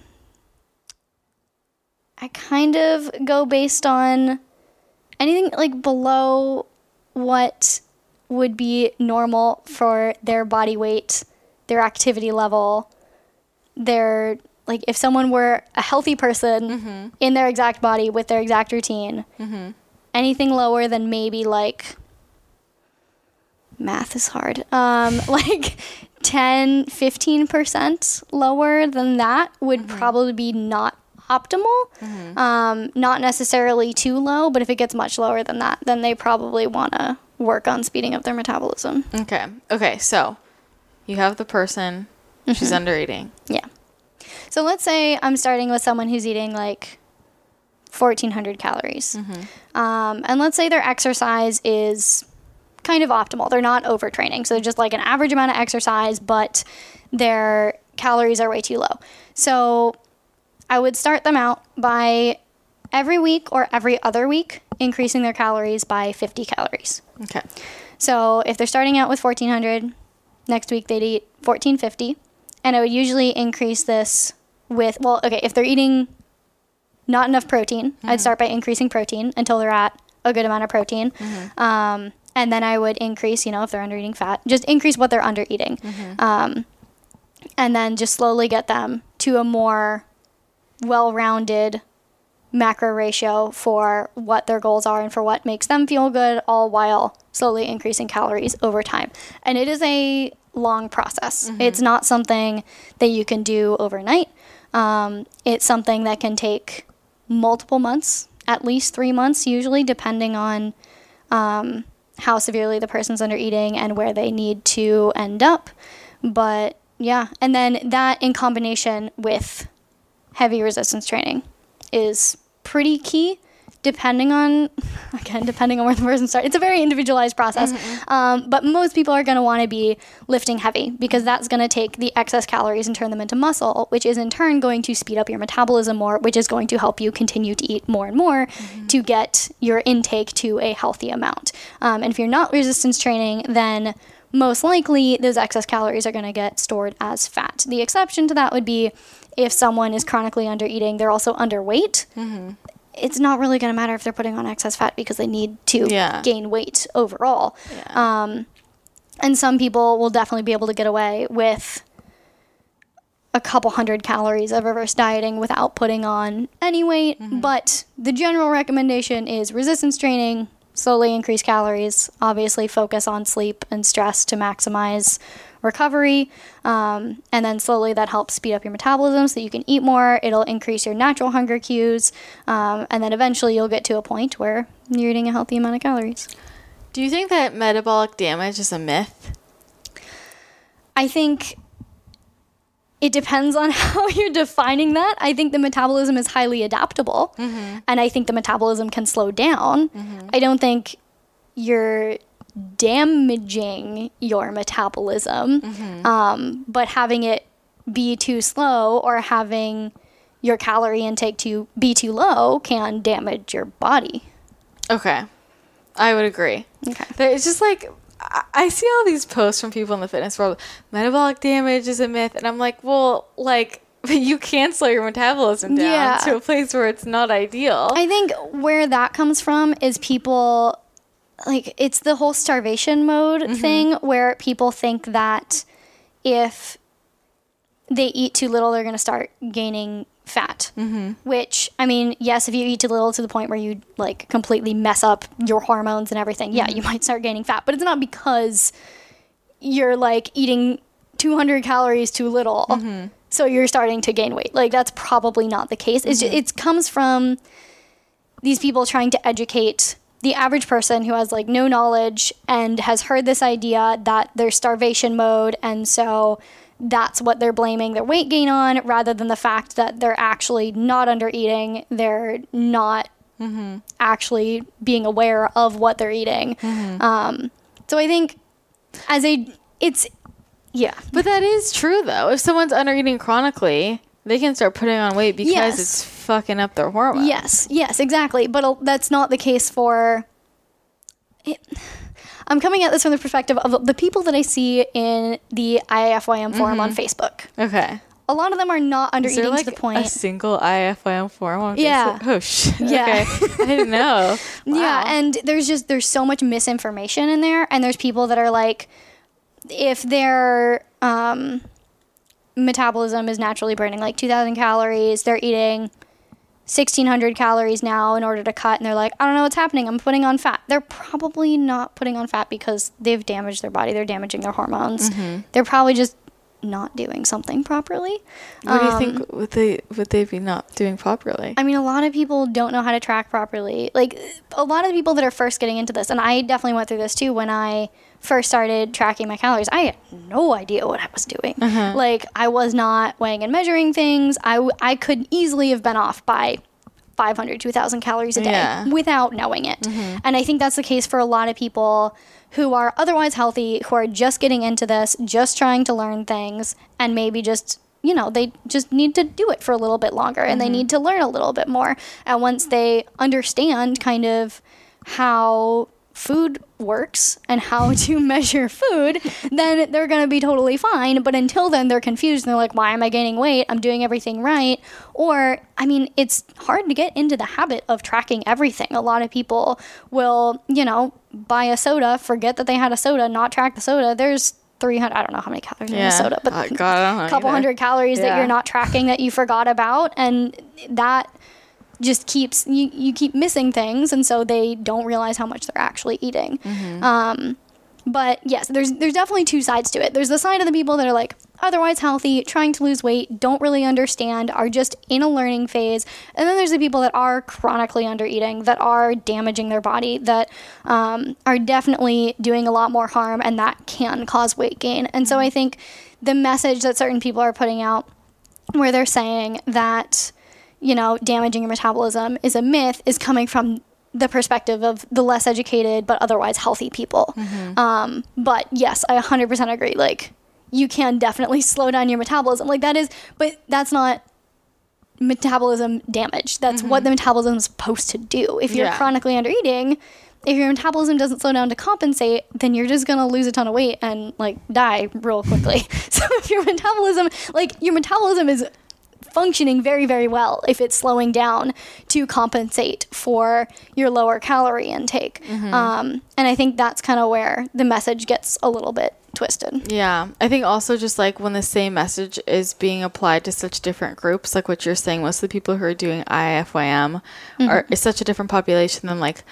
I kind of go based on anything like below what would be normal for their body weight, their activity level, their like if someone were a healthy person in their exact body with their exact routine, anything lower than maybe like math is hard. Um, <laughs> like 10, 15% lower than that would probably be not optimal. Um, not necessarily too low, but if it gets much lower than that, then they probably want to work on speeding up their metabolism. Okay, okay, so you have the person, she's under eating. Yeah. So let's say I'm starting with someone who's eating like 1400 calories. Um, and let's say their exercise is kind of optimal. They're not overtraining. So they're just like an average amount of exercise, but their calories are way too low. So I would start them out by every week or every other week increasing their calories by 50 calories. Okay. So if they're starting out with 1400, next week they'd eat 1450. And I would usually increase this with, well, okay, if they're eating not enough protein, I'd start by increasing protein until they're at a good amount of protein. Um, and then I would increase, you know, if they're under eating fat, just increase what they're under eating. Um, and then just slowly get them to a more well rounded macro ratio for what their goals are and for what makes them feel good, all while slowly increasing calories over time. And it is a long process. It's not something that you can do overnight. Um, it's something that can take multiple months, at least three months, usually, depending on um, how severely the person's under eating and where they need to end up. But yeah, and then that in combination with heavy resistance training is pretty key depending on <laughs> again depending on where the person starts. It's a very individualized process. Um, but most people are going to want to be lifting heavy because that's going to take the excess calories and turn them into muscle which is in turn going to speed up your metabolism more which is going to help you continue to eat more and more to get your intake to a healthy amount. Um, and if you're not resistance training then most likely those excess calories are going to get stored as fat. The exception to that would be if someone is chronically under eating they're also underweight it's not really going to matter if they're putting on excess fat because they need to Yeah. gain weight overall. Um, and some people will definitely be able to get away with a couple hundred calories of reverse dieting without putting on any weight. But the general recommendation is resistance training, slowly increase calories, obviously focus on sleep and stress to maximize recovery. Um, and then slowly that helps speed up your metabolism so that you can eat more. It'll increase your natural hunger cues. Um, and then eventually you'll get to a point where you're eating a healthy amount of calories. Do you think that metabolic damage is a myth? I think it depends on <laughs> how you're defining that. I think the metabolism is highly adaptable, and I think the metabolism can slow down. I don't think you're damaging your metabolism, um, but having it be too slow or having your calorie intake to be too low can damage your body. Okay. I would agree. Okay. But It's just like I I see all these posts from people in the fitness world. Metabolic damage is a myth, and I'm like, well, like <laughs> you can slow your metabolism down Yeah. to a place where it's not ideal. I think where that comes from is people like it's the whole starvation mode mm-hmm. thing where people think that if they eat too little, they're going to start gaining fat. Mm-hmm. Which, I mean, yes, if you eat too little to the point where you like completely mess up your hormones and everything, yeah, you mm-hmm. might start gaining fat. But it's not because you're like eating 200 calories too little. Mm-hmm. So you're starting to gain weight. Like that's probably not the case. It's ju- it comes from these people trying to educate the average person who has like no knowledge and has heard this idea that there's starvation mode and so that's what they're blaming their weight gain on rather than the fact that they're actually not under eating they're not actually being aware of what they're eating. Um, so i think as a it's yeah. But that is true though. If someone's under eating chronically, they can start putting on weight because Yes. it's fucking up their hormones. Yes, yes, exactly. But uh, that's not the case for. It, I'm coming at this from the perspective of the people that I see in the IFYM forum on Facebook. Okay. A lot of them are not under eating like to the point. a single IFYM forum on Yeah. Facebook? Oh shit. Yeah. Okay. I didn't know. <laughs> Yeah, and there's just there's so much misinformation in there, and there's people that are like, if their um, metabolism is naturally burning like 2,000 calories, they're eating 1,600 calories now in order to cut, and they're like, I don't know what's happening. I'm putting on fat. They're probably not putting on fat because they've damaged their body. They're damaging their hormones. They're probably just not doing something properly. What do you Um, think would they would they be not doing properly? I mean, a lot of people don't know how to track properly. Like, a lot of the people that are first getting into this, and I definitely went through this too when I first started tracking my calories. I had no idea what I was doing. Uh-huh. Like, I was not weighing and measuring things. I, w- I could easily have been off by 500 to 1,000 calories a day Yeah. without knowing it. Mm-hmm. And I think that's the case for a lot of people who are otherwise healthy, who are just getting into this, just trying to learn things, and maybe just, you know, they just need to do it for a little bit longer and they mm-hmm. need to learn a little bit more. And once they understand kind of how food works and how <laughs> to measure food, then they're going to be totally fine. But until then, they're confused and they're like, why am I gaining weight? I'm doing everything right. Or, I mean, it's hard to get into the habit of tracking everything. A lot of people will, you know, buy a soda, forget that they had a soda, not track the soda. There's 300, I don't know how many calories in Yeah. a soda, but Uh, God, I don't know a <laughs> couple either. hundred calories that you're not tracking that you forgot about. And that just keeps you, you keep missing things and so they don't realize how much they're actually eating. Um, but yes there's there's definitely two sides to it. There's the side of the people that are like otherwise healthy trying to lose weight don't really understand are just in a learning phase. And then there's the people that are chronically under eating that are damaging their body that um, are definitely doing a lot more harm and that can cause weight gain. And so i think the message that certain people are putting out where they're saying that you know damaging your metabolism is a myth is coming from the perspective of the less educated but otherwise healthy people um, but yes i 100% agree like you can definitely slow down your metabolism like that is but that's not metabolism damage that's what the metabolism is supposed to do if you're Yeah. chronically under eating if your metabolism doesn't slow down to compensate, then you're just gonna lose a ton of weight and like die real quickly. <laughs> so if your metabolism, like your metabolism is functioning very, very well if it's slowing down to compensate for your lower calorie intake. Um, and I think that's kind of where the message gets a little bit twisted. Yeah. I think also just like when the same message is being applied to such different groups, like what you're saying, most of the people who are doing IFYM are is such a different population than like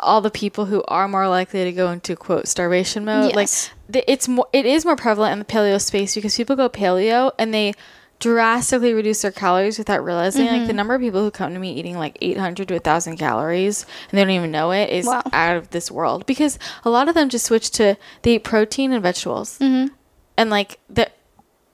all the people who are more likely to go into quote starvation mode. Yes. Like the, it's more it is more prevalent in the paleo space because people go paleo and they drastically reduce their calories without realizing like Mm-hmm. the number of people who come to me eating like 800 to 1000 calories and they don't even know it is Wow. out of this world because a lot of them just switch to they eat protein and vegetables Mm-hmm. and like the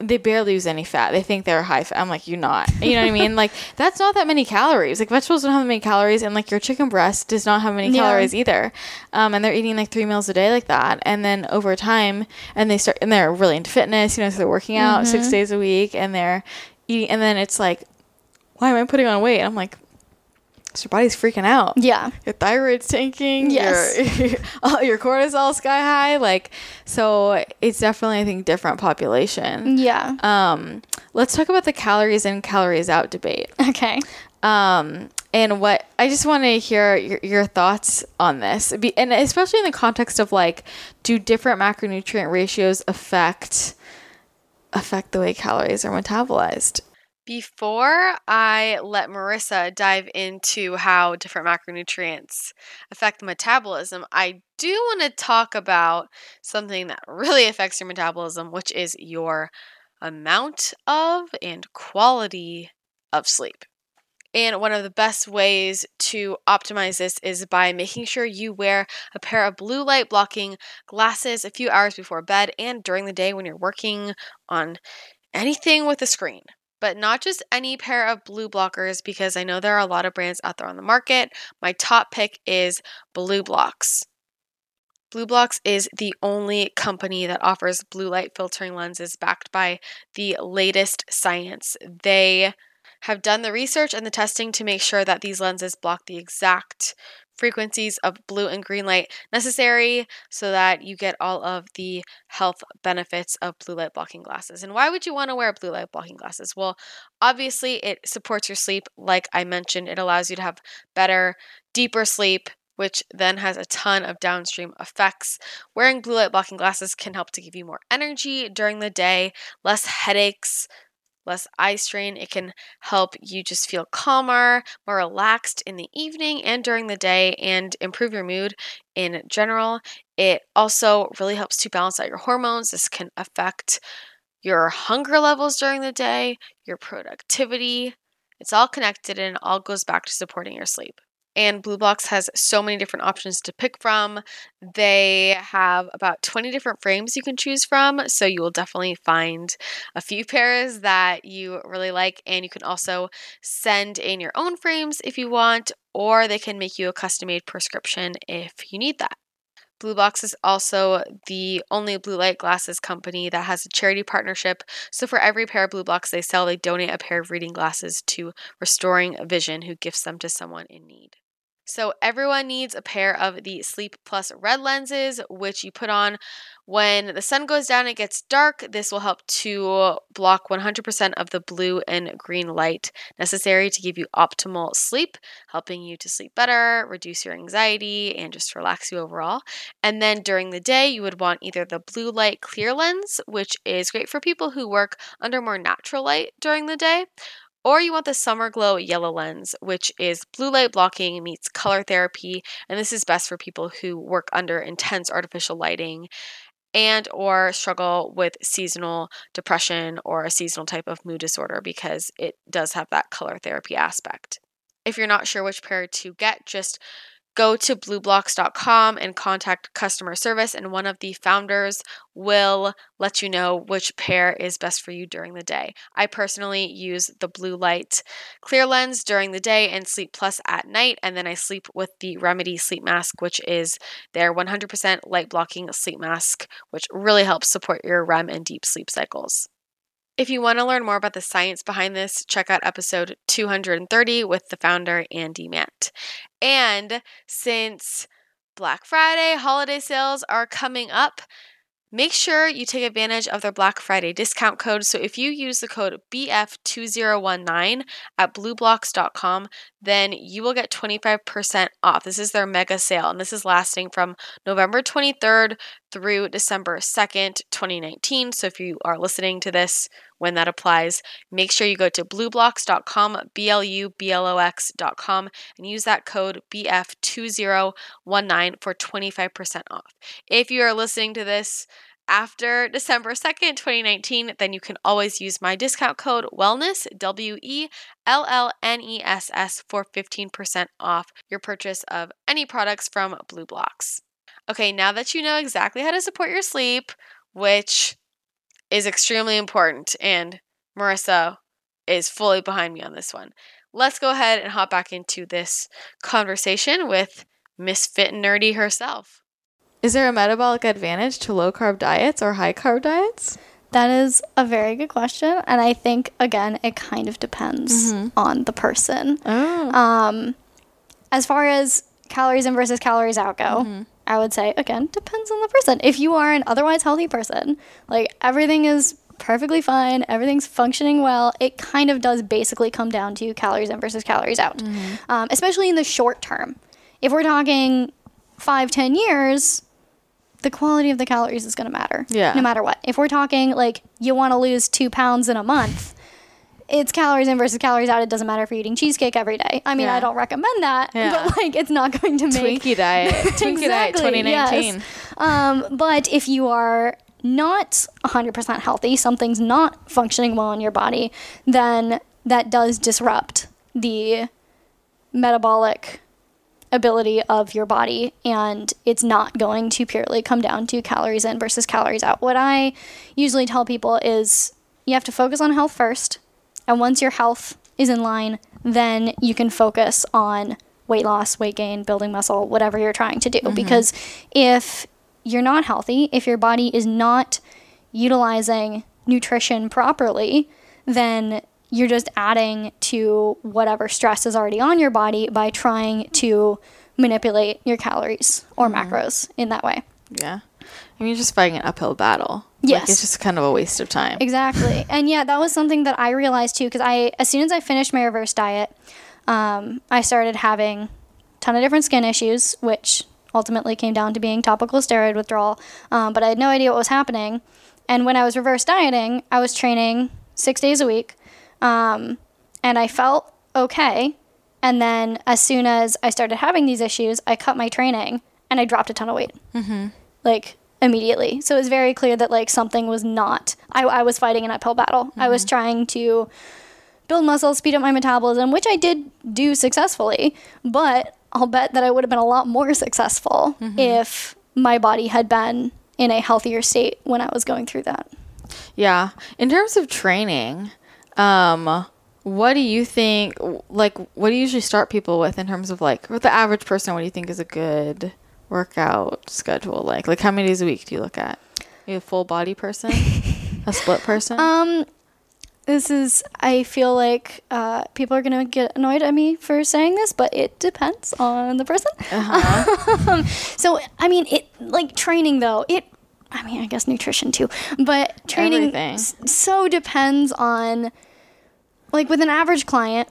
they barely use any fat. They think they're high fat. I'm like, you're not. You know what I mean? Like <laughs> that's not that many calories. Like vegetables don't have that many calories, and like your chicken breast does not have many Yeah. calories either. Um, and they're eating like three meals a day like that, and then over time, and they start and they're really into fitness. You know, so they're working out Mm-hmm. six days a week, and they're eating, and then it's like, why am I putting on weight? And I'm like, your body's freaking out Yeah. your thyroid's tanking. Yes. Your, <laughs> your cortisol sky high. Like, so it's definitely, I think, different population. Yeah. Um, let's talk about the calories in, calories out debate. okay. Um, and what I just want to hear your, your thoughts on this, Be, and especially in the context of like, do different macronutrient ratios affect affect the way calories are metabolized? Before I let Marissa dive into how different macronutrients affect metabolism, I do want to talk about something that really affects your metabolism, which is your amount of and quality of sleep. And one of the best ways to optimize this is by making sure you wear a pair of blue light blocking glasses a few hours before bed and during the day when you're working on anything with a screen but not just any pair of blue blockers because I know there are a lot of brands out there on the market. My top pick is BLUblox. Blue Blocks is the only company that offers blue light filtering lenses backed by the latest science. They have done the research and the testing to make sure that these lenses block the exact frequencies of blue and green light necessary so that you get all of the health benefits of blue light blocking glasses. And why would you want to wear blue light blocking glasses? Well, obviously, it supports your sleep. Like I mentioned, it allows you to have better, deeper sleep. Which then has a ton of downstream effects. Wearing blue light blocking glasses can help to give you more energy during the day, less headaches, less eye strain. It can help you just feel calmer, more relaxed in the evening and during the day, and improve your mood in general. It also really helps to balance out your hormones. This can affect your hunger levels during the day, your productivity. It's all connected and all goes back to supporting your sleep. And BLUblox has so many different options to pick from. They have about 20 different frames you can choose from. So you will definitely find a few <laughs> pairs that you really like. And you can also send in your own frames if you want, or they can make you a custom made prescription if you need that. BLUblox is also the only blue light glasses company that has a charity partnership. So for every pair of BLUblox they sell, they donate a pair of reading glasses to Restoring Vision, who gifts them to someone in need. So everyone needs a pair of the Sleep Plus red lenses, which you put on when the sun goes down, it gets dark. This will help to block 100% of the blue and green light necessary to give you optimal sleep, helping you to sleep better, reduce your anxiety, and just relax you overall. And then during the day, you would want either the blue light clear lens, which is great for people who work under more natural light during the day, or you want the Summer Glow Yellow Lens, which is blue light blocking meets color therapy, and this is best for people who work under intense artificial lighting and or struggle with seasonal depression or a seasonal type of mood disorder because it does have that color therapy aspect. If you're not sure which pair to get, just go to blublox.com and contact customer service, and one of the founders will let you know which pair is best for you during the day. I personally use the blue light clear lens during the day and sleep plus at night, and then I sleep with the Remedy sleep mask, which is their 100% light blocking sleep mask, which really helps support your REM and deep sleep cycles. If you want to learn more about the science behind this, check out episode 230 with the founder, Andy Mant. And since Black Friday holiday sales are coming up, Make sure you take advantage of their Black Friday discount code. So if you use the code BF2019 at blublox.com, then you will get 25% off. This is their mega sale, and this is lasting from November 23rd through December 2nd, 2019. So if you are listening to this when that applies, make sure you go to blublox.com, B L U B L O X.com, and use that code BF2019 for 25% off. If you are listening to this, after December 2nd, 2019, then you can always use my discount code WELLNESS, W E L L N E S S, for 15% off your purchase of any products from BLUblox. Okay, now that you know exactly how to support your sleep, which is extremely important, and Marissa is fully behind me on this one, let's go ahead and hop back into this conversation with Miss Fit and Nerdy herself. Is there a metabolic advantage to low carb diets or high carb diets? That is a very good question. And I think, again, it kind of depends mm-hmm. on the person. Oh. Um, as far as calories in versus calories out go, mm-hmm. I would say, again, depends on the person. If you are an otherwise healthy person, like everything is perfectly fine, everything's functioning well, it kind of does basically come down to calories in versus calories out, um, especially in the short term. If we're talking five, ten years, the quality of the calories is going to matter. Yeah. No matter what. If we're talking like you want to lose two pounds in a month, it's calories in versus calories out. It doesn't matter if you're eating cheesecake every day. I mean, Yeah. I don't recommend that, <laughs> Yeah. but like it's not going to make Twinkie diet. <laughs> Twinkie diet Exactly, 2019. yes. Um, but if you are not 100% healthy, something's not functioning well in your body, then that does disrupt the metabolic ability of your body and it's not going to purely come down to calories in versus calories out. What I usually tell people is you have to focus on health first and once your health is in line, then you can focus on weight loss, weight gain, building muscle, whatever you're trying to do mm-hmm. because if you're not healthy, if your body is not utilizing nutrition properly, then you're just adding to whatever stress is already on your body by trying to manipulate your calories or mm-hmm. macros in that way. Yeah. I mean, you're just fighting an uphill battle. Like, Yes. it's just kind of a waste of time. Exactly. <laughs> and yeah, that was something that I realized too because I as soon as I finished my reverse diet, um, I started having a ton of different skin issues, which ultimately came down to being topical steroid withdrawal. Um, but I had no idea what was happening. And when I was reverse dieting, I was training six days a week, um, and I felt okay. And then as soon as I started having these issues, I cut my training and I dropped a ton of weight like immediately. So it was very clear that like something was not. I, I was fighting an uphill battle. I was trying to build muscle, speed up my metabolism, which I did do successfully. But I'll bet that I would have been a lot more successful if my body had been in a healthier state when I was going through that. Yeah. In terms of training, um, what do you think, like, what do you usually start people with in terms of, like, with the average person, what do you think is a good workout schedule? Like, like how many days a week do you look at? Are you a full body person? <laughs> a split person? Um, this is. I feel like uh, people are gonna get annoyed at me for saying this, but it depends on the person. um, <laughs> so I mean, it like training though. It. I mean, I guess nutrition too, but training s- so depends on. Like with an average client,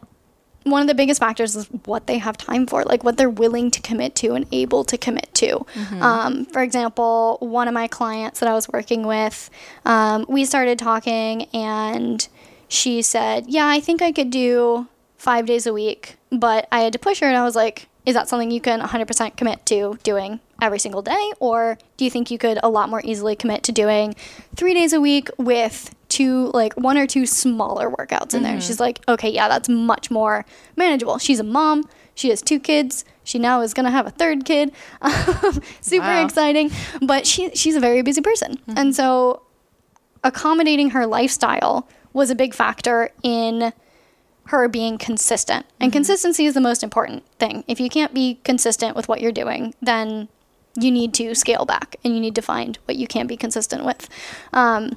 one of the biggest factors is what they have time for, like what they're willing to commit to and able to commit to. Um, for example, one of my clients that I was working with, um, we started talking and she said, Yeah, I think I could do five days a week. But I had to push her and I was like, Is that something you can 100% commit to doing every single day? Or do you think you could a lot more easily commit to doing three days a week with two, like one or two smaller workouts in there? Mm-hmm. She's like, Okay, yeah, that's much more manageable. She's a mom, she has two kids. She now is going to have a third kid. <laughs> Um, super Wow. exciting. But she, she's a very busy person. Mm-hmm. And so accommodating her lifestyle was a big factor in her being consistent. And mm-hmm. consistency is the most important thing. If you can't be consistent with what you're doing, then you need to scale back and you need to find what you can be consistent with. Um,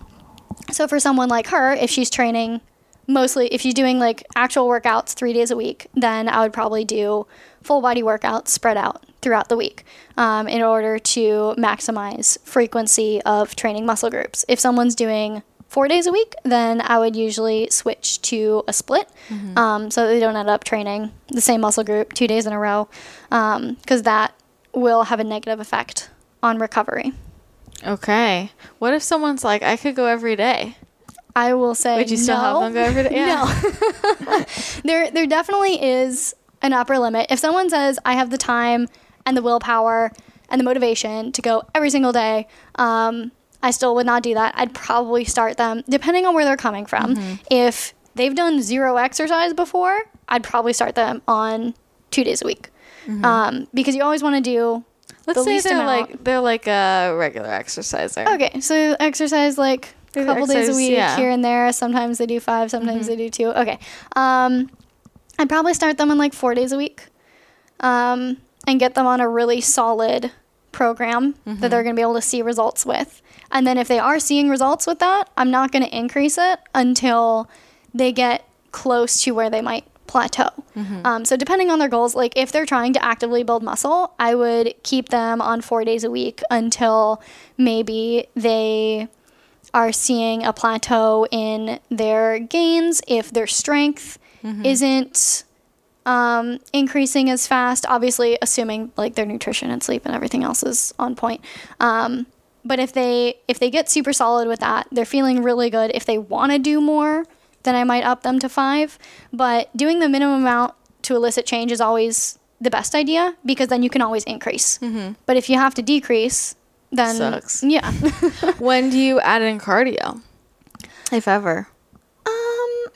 so for someone like her, if she's training mostly, if she's doing like actual workouts three days a week, then I would probably do full body workouts spread out throughout the week um, in order to maximize frequency of training muscle groups. If someone's doing four days a week, then I would usually switch to a split um, so that they don't end up training the same muscle group two days in a row because that will have a negative effect on recovery. Okay. What if someone's like, I could go every day? I will say Would you still have them go every day? <laughs> Yeah. No. <laughs> there there definitely is an upper limit. If someone says I have the time and the willpower and the motivation to go every single day, um, I still would not do that. I'd probably start them depending on where they're coming from. Mm-hmm. If they've done zero exercise before, I'd probably start them on two days a week. Um, because you always want to do Mm-hmm. Let's the say least they're amount. like they're like a regular exerciser. Okay, so exercise like a couple days a week yeah. here and there. Sometimes they do five, sometimes they do two. Okay, um, I'd probably start them on like four days a week, um, and get them on a really solid program that they're going to be able to see results with. And then if they are seeing results with that, I'm not going to increase it until they get close to where they might plateau. Um, so depending on their goals, like if they're trying to actively build muscle, I would keep them on four days a week until maybe they are seeing a plateau in their gains, if their strength isn't um, increasing as fast, obviously assuming like their nutrition and sleep and everything else is on point. Um, but if they if they get super solid with that, they're feeling really good. If they want to do more, then I might up them to five. But doing the minimum amount to elicit change is always the best idea because then you can always increase. But if you have to decrease, then Sucks. yeah. <laughs> When do you add in cardio? If ever. Um,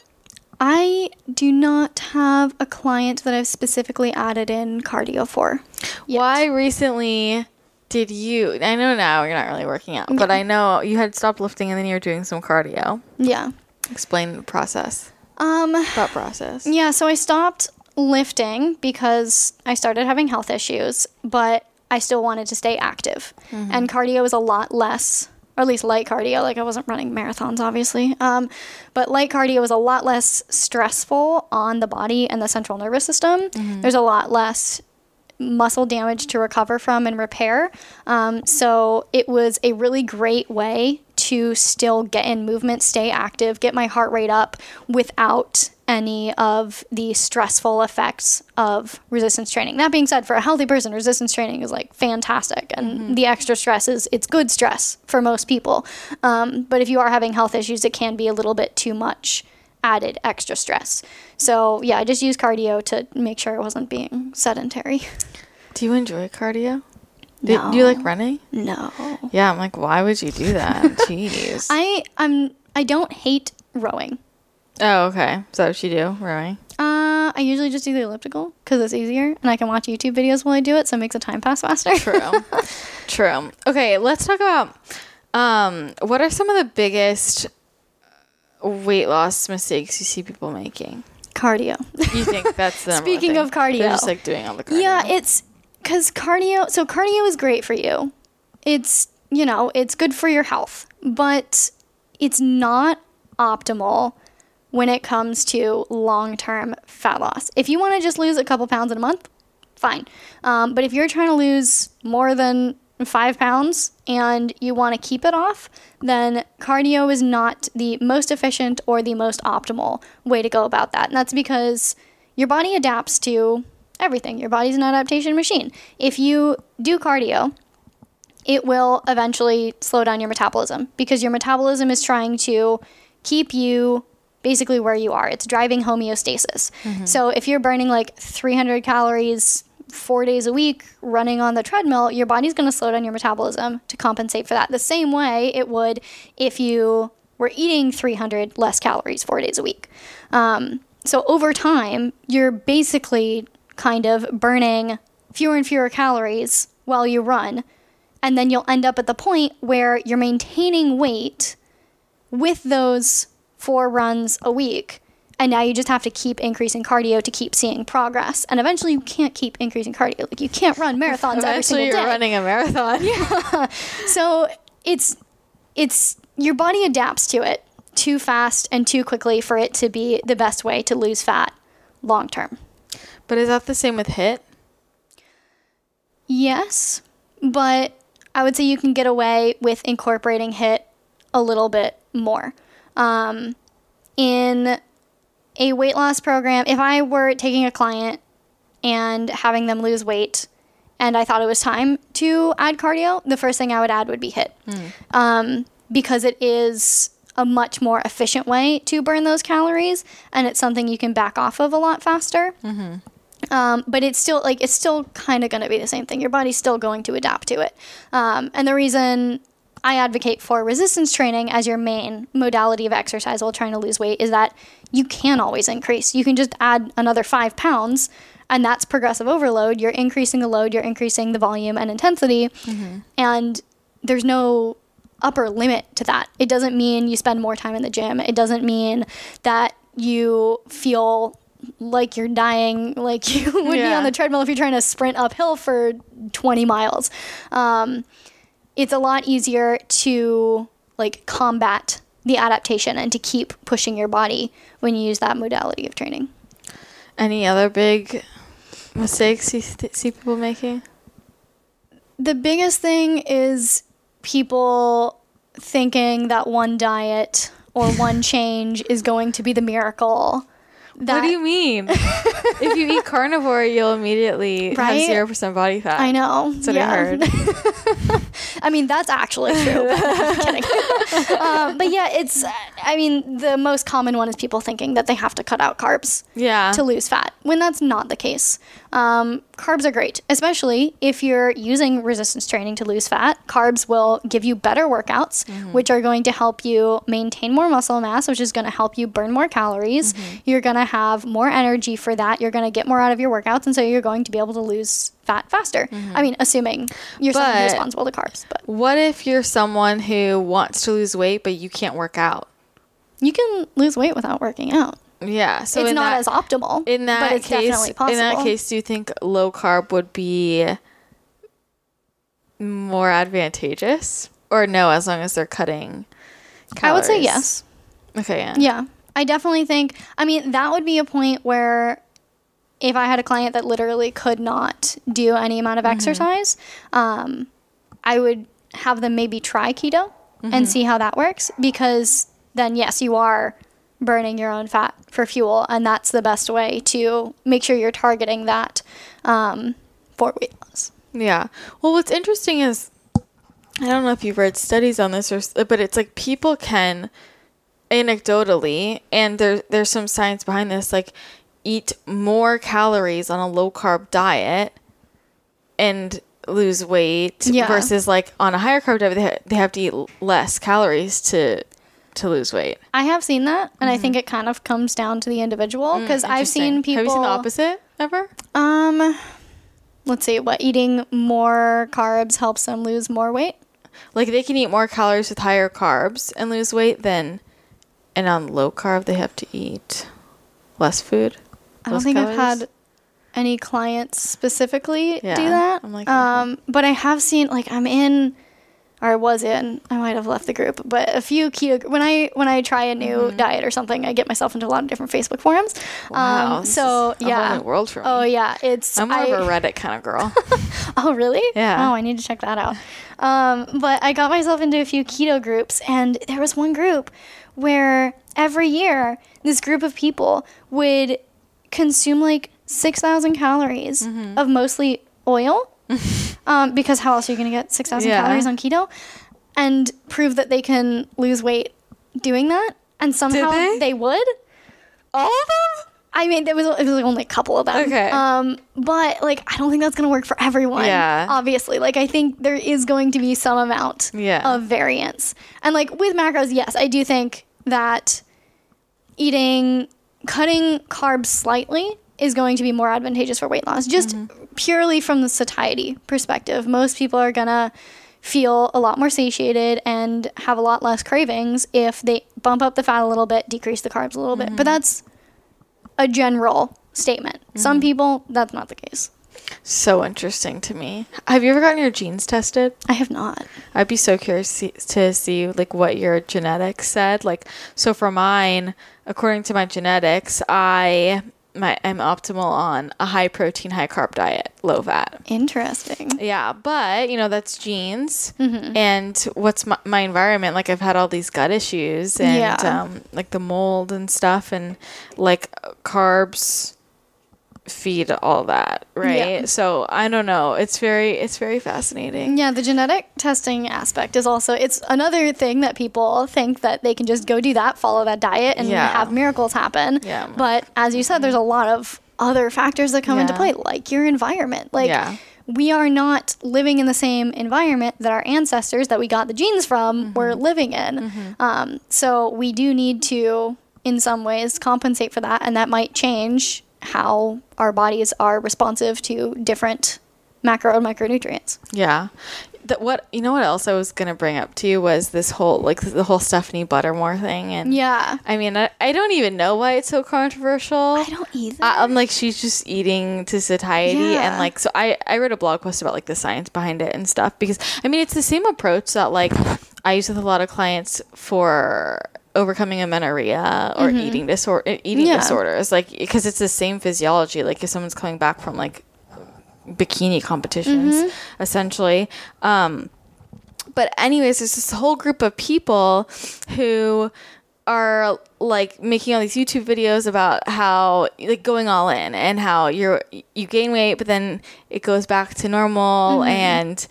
I do not have a client that I've specifically added in cardio for. yet. Why recently did you? I know now you're not really working out, but I know you had stopped lifting and then you were doing some cardio. Yeah. Explain the process, Um, thought process. yeah, so I stopped lifting because I started having health issues, but I still wanted to stay active. And cardio is a lot less, or at least light cardio. Like I wasn't running marathons, obviously. Um, but light cardio is a lot less stressful on the body and the central nervous system. There's a lot less muscle damage to recover from and repair. Um, so it was a really great way to still get in movement, stay active, get my heart rate up without any of the stressful effects of resistance training. That being said, for a healthy person, resistance training is like fantastic, and the extra stress is it's good stress for most people. Um, but if you are having health issues, it can be a little bit too much added extra stress. So yeah, I just used cardio to make sure I wasn't being sedentary. Do you enjoy cardio? Do, do you like running? No. Yeah, I'm like, why would you do that? <laughs> Jeez. I I'm I don't hate rowing. oh, okay. Is that what you do? Rowing? Uh, I usually just do the elliptical because it's easier and I can watch YouTube videos while I do it, so it makes the time pass faster. True. <laughs> True. Okay, let's talk about um, what are some of the biggest weight loss mistakes you see people making? Cardio. You think that's <laughs> the Speaking of cardio. They're just like doing all the cardio. Yeah, it's because cardio. So cardio is great for you. It's you know it's good for your health, but it's not optimal when it comes to long term fat loss. If you want to just lose a couple pounds in a month, fine. Um, but if you're trying to lose more than five pounds and you want to keep it off, then cardio is not the most efficient or the most optimal way to go about that. And that's because your body adapts to everything. Your body's an adaptation machine. If you do cardio, it will eventually slow down your metabolism because your metabolism is trying to keep you basically where you are. It's driving homeostasis. Mm-hmm. So if you're burning like 300 calories four days a week running on the treadmill, your body's going to slow down your metabolism to compensate for that. The same way it would if you were eating 300 less calories four days a week. Um, so over time, you're basically kind of burning fewer and fewer calories while you run. And then you'll end up at the point where you're maintaining weight with those four runs a week. And now you just have to keep increasing cardio to keep seeing progress. And eventually you can't keep increasing cardio. Like you can't run marathons every Eventually, single you're day. running a marathon. <laughs> yeah So it's it's your body adapts to it too fast and too quickly for it to be the best way to lose fat long term. But is that the same with HIIT? Yes, but I would say you can get away with incorporating HIIT a little bit more. Um, in a weight loss program, if I were taking a client and having them lose weight and I thought it was time to add cardio, the first thing I would add would be HIIT. Um, because it is a much more efficient way to burn those calories and it's something you can back off of a lot faster. Um, but it's still like it's still kind of going to be the same thing. Your body's still going to adapt to it. Um, and the reason I advocate for resistance training as your main modality of exercise while trying to lose weight is that you can always increase. You can just add another five pounds, and that's progressive overload. You're increasing the load, you're increasing the volume and intensity, and there's no upper limit to that. It doesn't mean you spend more time in the gym. It doesn't mean that you feel like you're dying, like <laughs> you would be on the treadmill if you're trying to sprint uphill for 20 miles. Um, it's a lot easier to like combat the adaptation and to keep pushing your body when you use that modality of training. Any other big mistakes you th- see people making? the biggest thing is people thinking that one diet or one <laughs> change is going to be the miracle. That, what do you mean? if you eat <laughs> carnivore, you'll immediately Right? have zero percent body fat. I know. That's what I heard. <laughs> I mean, that's actually true. but <laughs> I'm kidding. um, but yeah, it's. I mean, the most common one is people thinking that they have to cut out carbs Yeah. to lose fat when that's not the case. Um, carbs are great, especially if you're using resistance training to lose fat. Carbs will give you better workouts, mm-hmm. which are going to help you maintain more muscle mass, which is going to help you burn more calories. Mm-hmm. You're going to have more energy for that. You're going to get more out of your workouts, and so you're going to be able to lose fat faster. Mm-hmm. I mean, assuming you're someone But- who's responsible to carbs, but what if you're someone who wants to lose weight but you can't work out? you can lose weight without working out. Yeah. So it's not that, as optimal, in that but it's case, definitely possible. in that case, do you think low carb would be more advantageous, or no? As long as they're cutting. I would say yes. Okay. Yeah. Yeah. I definitely think, I mean, that would be a point where if I had a client that literally could not do any amount of exercise, um, I would have them maybe try keto and see how that works because then, yes, you are burning your own fat for fuel, and that's the best way to make sure you're targeting that um, for weight loss. Yeah. Well, what's interesting is I don't know if you've read studies on this or but it's like people can anecdotally and there there's some science behind this like eat more calories on a low carb diet and lose weight Yeah. versus like on a higher carb diet they, ha- they have to eat less calories to to lose weight. I have seen that, and I think it kind of comes down to the individual because I've seen people. Have you seen the opposite ever? Um, let's see. What eating more carbs helps them lose more weight? Like they can eat more calories with higher carbs and lose weight than and on low carb they have to eat less food. I don't think I've had any clients specifically Yeah, do that. I'm like, um, but I have seen like I'm in, or I was in. I might have left the group, but a few keto. When I when I try a new Mm-hmm. diet or something, I get myself into a lot of different Facebook forums. Wow, um, this so is a whole yeah. new world for me. Oh yeah, it's I'm more I, of a Reddit kind of girl. <laughs> Oh, really? Yeah. Oh, I need to check that out. Um, but I got myself into a few keto groups, and there was one group where every year this group of people would consume like 6,000 calories Mm-hmm. of mostly oil. <laughs> um, because how else are you going to get 6,000 Yeah. calories on keto? And prove that they can lose weight doing that. And somehow they? would. All of them? I mean, there was it was only a couple of them. Okay. Um, but like, I don't think that's gonna work for everyone. Yeah. Obviously, like, I think there is going to be some amount Yeah. of variance, and like with macros, yes, I do think that eating, cutting carbs slightly is going to be more advantageous for weight loss. Just Mm-hmm. Purely from the satiety perspective, most people are gonna feel a lot more satiated and have a lot less cravings if they bump up the fat a little bit, decrease the carbs a little bit. Mm-hmm. But that's a general statement. Some people, that's not the case. So interesting to me. Have you ever gotten your genes tested? I have not. I'd be so curious see- to see like what your genetics said. Like, so for mine, according to my genetics, I my I'm optimal on a high protein, high carb diet, low fat. Interesting. Yeah, but you know that's genes, Mm-hmm. and what's my, my environment? Like I've had all these gut issues and Yeah. um, like the mold and stuff, and like carbs feed all that, right? Yeah. So I don't know. It's very it's very fascinating. Yeah, the genetic testing aspect is also it's another thing that people think that they can just go do that, follow that diet and Yeah. have miracles happen. Yeah. But as you said, there's a lot of other factors that come into play, like your environment. Like Yeah. we are not living in the same environment that our ancestors that we got the genes from were living in. Um, so we do need to, in some ways, compensate for that, and that might change how our bodies are responsive to different macro and micronutrients. Yeah. That what you know what else I was gonna bring up to you was this whole like the whole Stephanie Buttermore thing and Yeah. I mean I, I don't even know why it's so controversial. I don't either. I, I'm like she's just eating to satiety Yeah. and like so I I read a blog post about like the science behind it and stuff because I mean it's the same approach that like I use with a lot of clients for overcoming amenorrhea or eating disorder eating Mm-hmm. Yeah. disorders like because it's the same physiology like if someone's coming back from like bikini competitions Mm-hmm. essentially um But anyways, there's this whole group of people who are like making all these YouTube videos about how like going all in and how you're you gain weight but then it goes back to normal Mm-hmm. and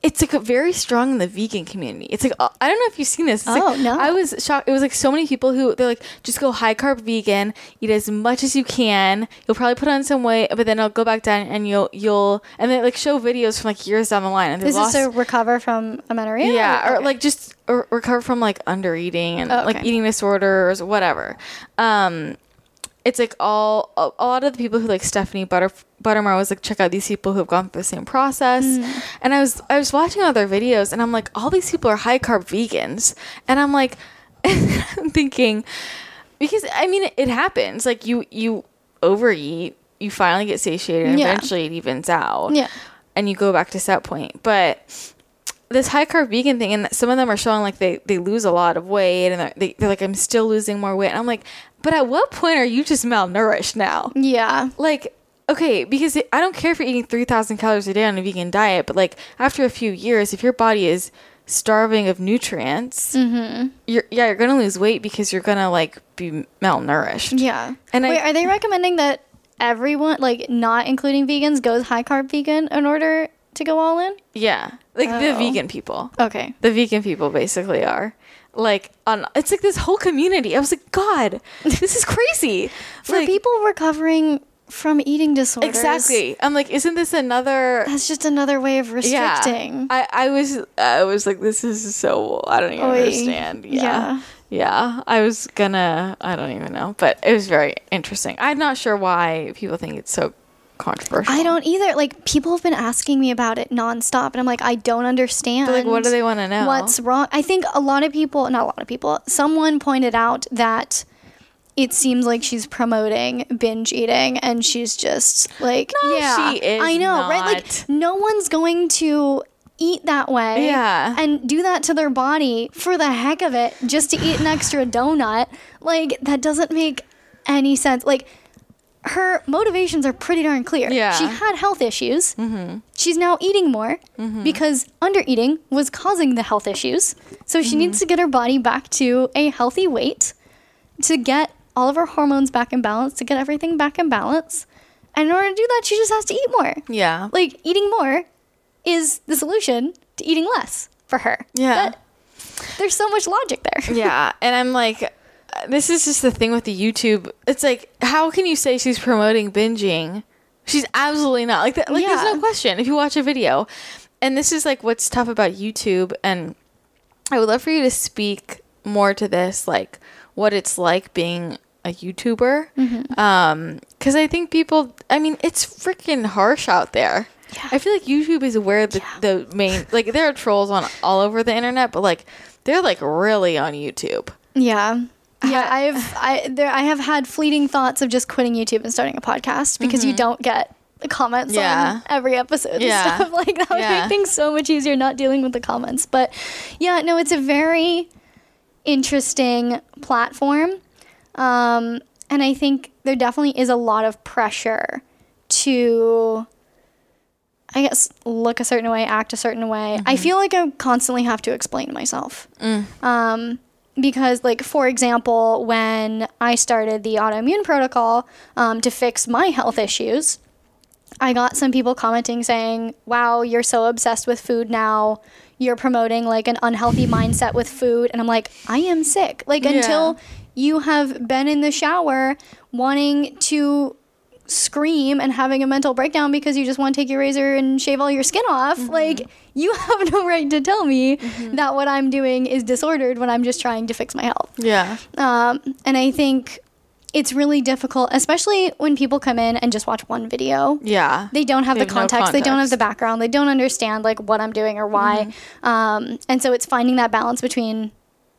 it's like very strong in the vegan community. It's like uh, I don't know if you've seen this. It's Oh, like, no. I was shocked. It was like so many people who they're like just go high carb vegan, eat as much as you can. You'll probably put on some weight, but then it'll go back down and you'll you'll and they like show videos from like years down the line and Is lost this to recover from amenorrhea? yeah, or okay. like just or recover from like under eating and Oh, like eating disorders, whatever. Um, it's like all a, a lot of the people who like Stephanie Butter Buttermore was like check out these people who have gone through the same process. Mm. And I was I was watching all their videos and I'm like all these people are high carb vegans and I'm like <laughs> I'm thinking because I mean it, happens like you you overeat you finally get satiated and Yeah. eventually it evens out Yeah. and you go back to set point but this high carb vegan thing, and some of them are showing like they, they lose a lot of weight, and they're, they, they're like, I'm still losing more weight. And I'm like, but at what point are you just malnourished now? Yeah. Like, okay, because it, I don't care if you're eating 3,000 calories a day on a vegan diet, but like after a few years, if your body is starving of nutrients, mm-hmm. you're yeah, you're gonna lose weight because you're gonna like be malnourished. Yeah. And I- Wait, are they recommending that everyone, like not including vegans, goes high carb vegan in order to go all in? Yeah, like the Oh. vegan people. Okay. the vegan people basically are like on it's like this whole community i was like god this is crazy <laughs> For like, people recovering from eating disorders. exactly i'm like isn't this another That's just another way of yeah restricting. i i was i was like this is so i don't even Oy. understand yeah. Yeah. yeah i was gonna i don't even know but it was very interesting i'm not sure why people think it's so controversial I don't either. Like people have been asking me about it nonstop, and I'm like, I don't understand. But, like, what do they wanna know? What's wrong? I think a lot of people, not a lot of people, someone pointed out that it seems like she's promoting binge eating, and she's just like, No, yeah, she is I know, right? Like no one's going to eat that way Yeah. and do that to their body for the heck of it just to eat an extra donut like that doesn't make any sense like her motivations are pretty darn clear. Yeah. She had health issues. Mm-hmm. She's now eating more because under eating was causing the health issues. So she needs to get her body back to a healthy weight to get all of her hormones back in balance, to get everything back in balance. And in order to do that, she just has to eat more. yeah Like eating more is the solution to eating less for her. Yeah. That- there's so much logic there. <laughs> yeah and i'm like this is just the thing with the youtube. It's like how can you say she's promoting binging? She's absolutely not. Like that like there's no question. If you watch a video. And this is like what's tough about youtube and i would love for you to speak more to this like what it's like being a youtuber. Mm-hmm. um because i think people i mean it's freaking harsh out there. Yeah. I feel like YouTube is where the, the main like there are trolls on all over the internet, but like they're like really on YouTube. Yeah. Yeah, <laughs> I've I there I have had fleeting thoughts of just quitting YouTube and starting a podcast because you don't get the comments Mm-hmm. Yeah. on every episode Yeah. and stuff <laughs> like that would Yeah. make things so much easier not dealing with the comments. But yeah, no, it's a very interesting platform. Um, and I think there definitely is a lot of pressure to I guess look a certain way, act a certain way. I feel like I constantly have to explain myself. Um, because, like, for example, when I started the autoimmune protocol um, to fix my health issues, I got some people commenting saying, Wow, you're so obsessed with food now. You're promoting like an unhealthy mindset with food. And I'm like, I am sick. Like, Yeah. until you have been in the shower wanting to scream and having a mental breakdown because you just want to take your razor and shave all your skin off. Like, you <laughs> have no right to tell me that what I'm doing is disordered when I'm just trying to fix my health. Yeah. Um, and I think it's really difficult, especially when people come in and just watch one video. Yeah. They don't have They the have no context, They don't have the background. They don't understand like what I'm doing or why. Mm-hmm. Um, and so it's finding that balance between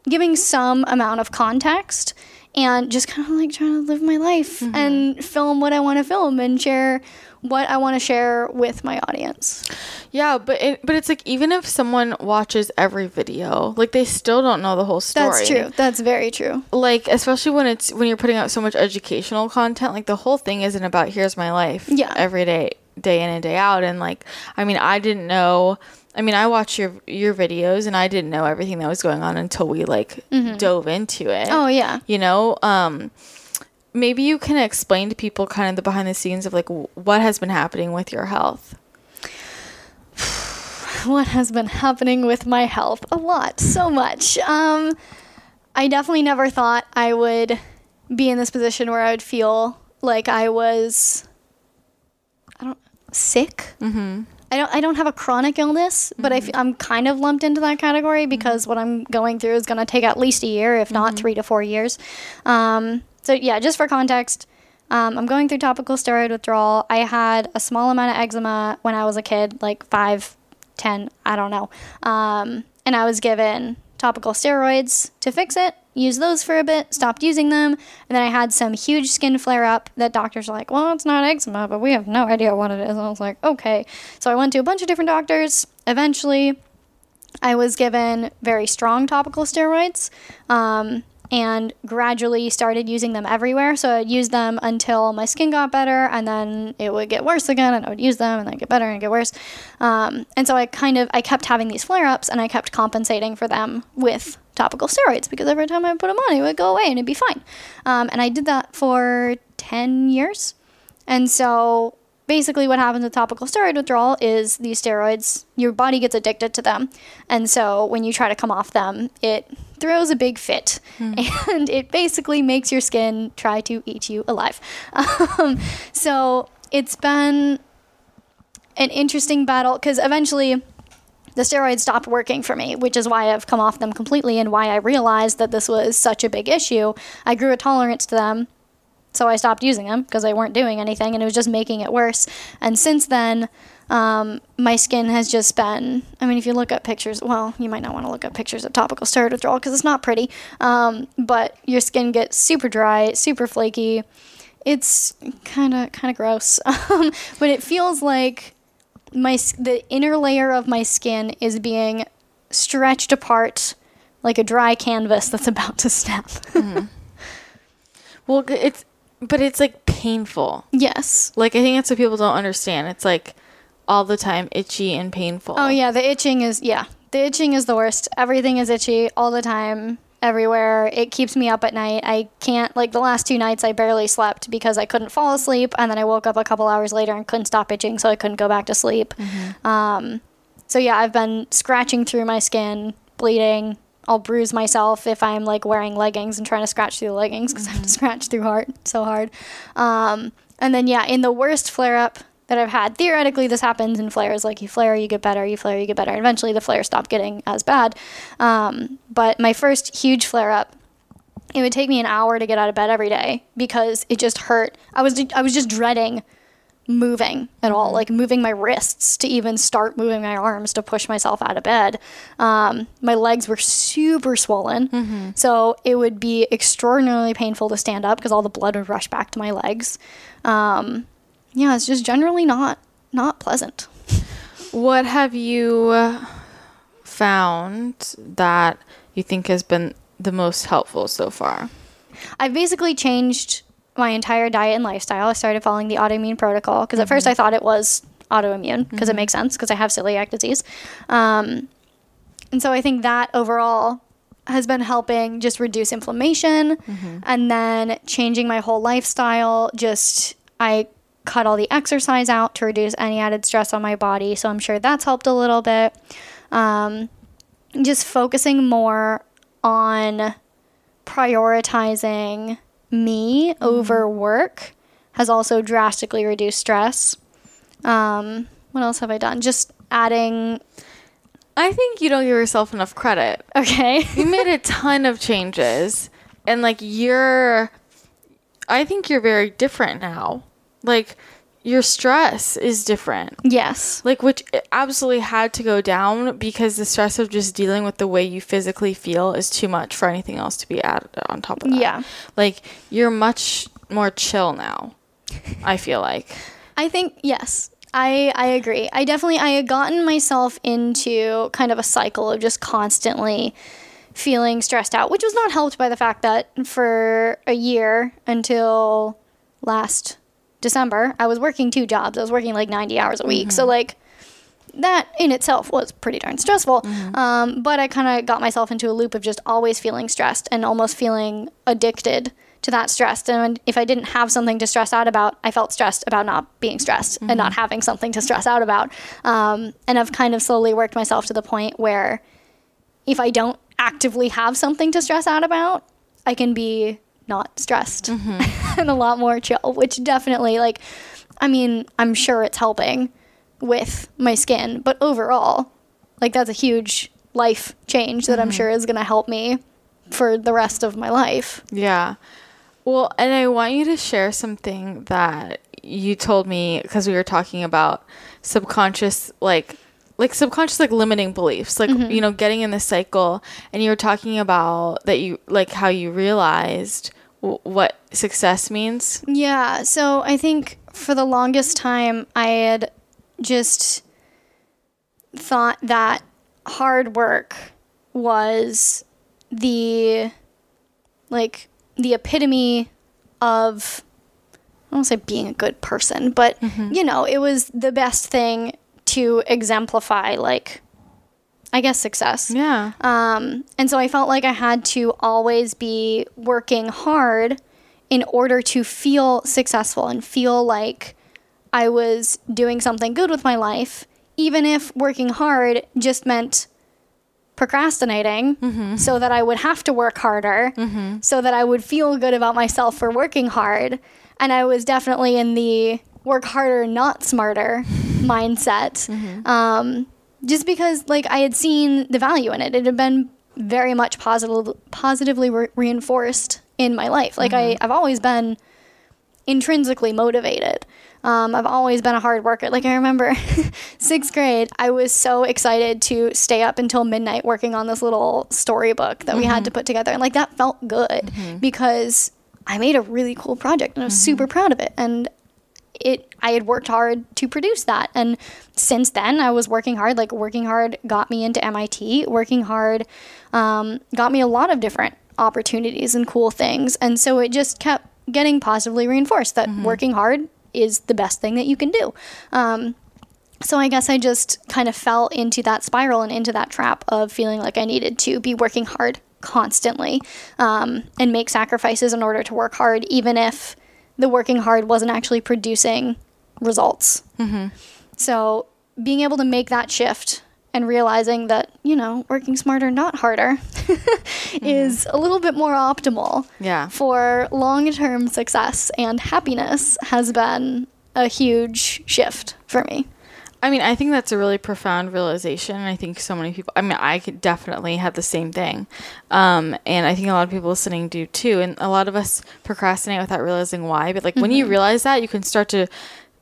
giving some amount of context and just kind of like trying to live my life Mm-hmm. and film what I want to film and share what I want to share with my audience. Yeah, but it, but it's like even if someone watches every video, like they still don't know the whole story. That's true. That's very true. Like especially when it's when you're putting out so much educational content, like the whole thing isn't about here's my life Yeah. every day day in and day out and like I mean, I didn't know I mean, I watch your your videos and I didn't know everything that was going on until we like dove into it. Oh yeah. You know, um maybe you can explain to people kind of the behind the scenes of like what has been happening with your health. <sighs> what has been happening with my health a lot so much um i definitely never thought i would be in this position where i would feel like i was i don't sick mm-hmm. I don't, I don't have a chronic illness, but I f- I'm kind of lumped into that category because what I'm going through is going to take at least a year, if not three to four years. Um, so, yeah, just for context, um, I'm going through topical steroid withdrawal. I had a small amount of eczema when I was a kid, like five, ten, I don't know. Um, and I was given topical steroids to fix it, used those for a bit, stopped using them, and then I had some huge skin flare up that doctors were like, well, it's not eczema, but we have no idea what it is. And I was like, okay. So I went to a bunch of different doctors. Eventually, I was given very strong topical steroids um, and gradually started using them everywhere. So I'd use them until my skin got better, and then it would get worse again, and I would use them, and then get better and get worse. Um, and so I kind of I kept having these flare ups, and I kept compensating for them with topical steroids because every time I put them on, it would go away and it'd be fine. Um, and I did that for ten years, and so basically what happens with topical steroid withdrawal is these steroids your body gets addicted to them. And so when you try to come off them it throws a big fit. <laughs> And it basically makes your skin try to eat you alive. <laughs> Um, so it's been an interesting battle because eventually the steroids stopped working for me, which is why I've come off them completely and why I realized that this was such a big issue. I grew a tolerance to them so I stopped using them because they weren't doing anything and it was just making it worse. And since then, um, my skin has just been. I mean, if you look at pictures, well, you might not want to look at pictures of topical steroid withdrawal because it's not pretty. Um, but your skin gets super dry, super flaky. It's kind of kind of gross, <laughs> um, but it feels like my the inner layer of my skin is being stretched apart like a dry canvas that's <laughs> about to snap. <laughs> Well, it's but it's like painful. yes. Like I think that's what people don't understand. It's like all the time itchy and painful. Oh yeah, the itching is yeah. The itching is the worst. Everything is itchy all the time, everywhere. It keeps me up at night. I can't like the last two nights I barely slept because I couldn't fall asleep and then I woke up a couple hours later and couldn't stop itching so I couldn't go back to sleep. Um so yeah, I've been scratching through my skin, bleeding. I'll bruise myself if I'm like wearing leggings and trying to scratch through the leggings because I have to scratch through hard so hard. Um, and then yeah, in the worst flare up that I've had, theoretically this happens in flares. Like you flare, you get better. You flare, you get better. And eventually the flare stopped getting as bad. Um, but my first huge flare up, it would take me an hour to get out of bed every day because it just hurt. I was I was just dreading moving at all, like moving my wrists to even start moving my arms to push myself out of bed. Um, my legs were super swollen, so it would be extraordinarily painful to stand up because all the blood would rush back to my legs. Um, yeah, it's just generally not not pleasant. What have you found that you think has been the most helpful so far? I've basically changed my entire diet and lifestyle. I started following the autoimmune protocol because at first I thought it was autoimmune because it makes sense because I have celiac disease. Um, and so I think that overall has been helping just reduce inflammation and then changing my whole lifestyle. Just, I cut all the exercise out to reduce any added stress on my body. So I'm sure that's helped a little bit. Um, just focusing more on prioritizing me over work has also drastically reduced stress. Um, what else have I done? Just adding. I think you don't give yourself enough credit. Okay. <laughs> You made a ton of changes and like you're I think you're very different now. Like your stress is different. yes. Like which absolutely had to go down because the stress of just dealing with the way you physically feel is too much for anything else to be added on top of that. Yeah. Like you're much more chill now. I feel like. I think yes. I I agree. I definitely I had gotten myself into kind of a cycle of just constantly feeling stressed out, which was not helped by the fact that for a year until last December, I was working two jobs. I was working like 90 hours a week. So like that in itself was pretty darn stressful. Um, but I kind of got myself into a loop of just always feeling stressed and almost feeling addicted to that stress. And if I didn't have something to stress out about, I felt stressed about not being stressed and not having something to stress out about. Um, and I've kind of slowly worked myself to the point where if I don't actively have something to stress out about, I can be not stressed mm-hmm. <laughs> and a lot more chill, which definitely, like, I mean, I'm sure it's helping with my skin, but overall, like, that's a huge life change that I'm mm-hmm. sure is going to help me for the rest of my life. Yeah. Well, and I want you to share something that you told me because we were talking about subconscious, like, like subconscious, like limiting beliefs, like, mm-hmm. you know, getting in the cycle. And you were talking about that you, like, how you realized w- what success means. Yeah, so I think for the longest time I had just thought that hard work was the like the epitome of I don't say being a good person, but mm-hmm. you know, it was the best thing to exemplify like I guess success. Yeah. Um, and so I felt like I had to always be working hard in order to feel successful and feel like I was doing something good with my life, even if working hard just meant procrastinating so that I would have to work harder, so that I would feel good about myself for working hard. And I was definitely in the work harder, not smarter <laughs> mindset. Um, just because like I had seen the value in it. It had been very much positive, positively re- reinforced in my life. Like I, mm-hmm. I've always been intrinsically motivated. Um, I've always been a hard worker. Like I remember <laughs> sixth grade, I was so excited to stay up until midnight working on this little storybook that we had to mm-hmm. put together, and like that felt good mm-hmm. because I made a really cool project and I was super proud of it. And it I had worked hard to produce that. And since then I was working hard. Like working hard got me into MIT. Working hard um, got me a lot of different opportunities and cool things. And so it just kept getting positively reinforced that working hard is the best thing that you can do. Um, so I guess I just kind of fell into that spiral and into that trap of feeling like I needed to be working hard constantly um, and make sacrifices in order to work hard, even if the working hard wasn't actually producing results. Mm-hmm. So being able to make that shift and realizing that, you know, working smarter, not harder, <laughs> mm-hmm. is a little bit more optimal Yeah. for long term success and happiness has been a huge shift for me. I mean, I think that's a really profound realization. I think so many people, I mean, I could definitely have the same thing. Um, and I think a lot of people listening do too. And a lot of us procrastinate without realizing why. But like when you realize that, you can start to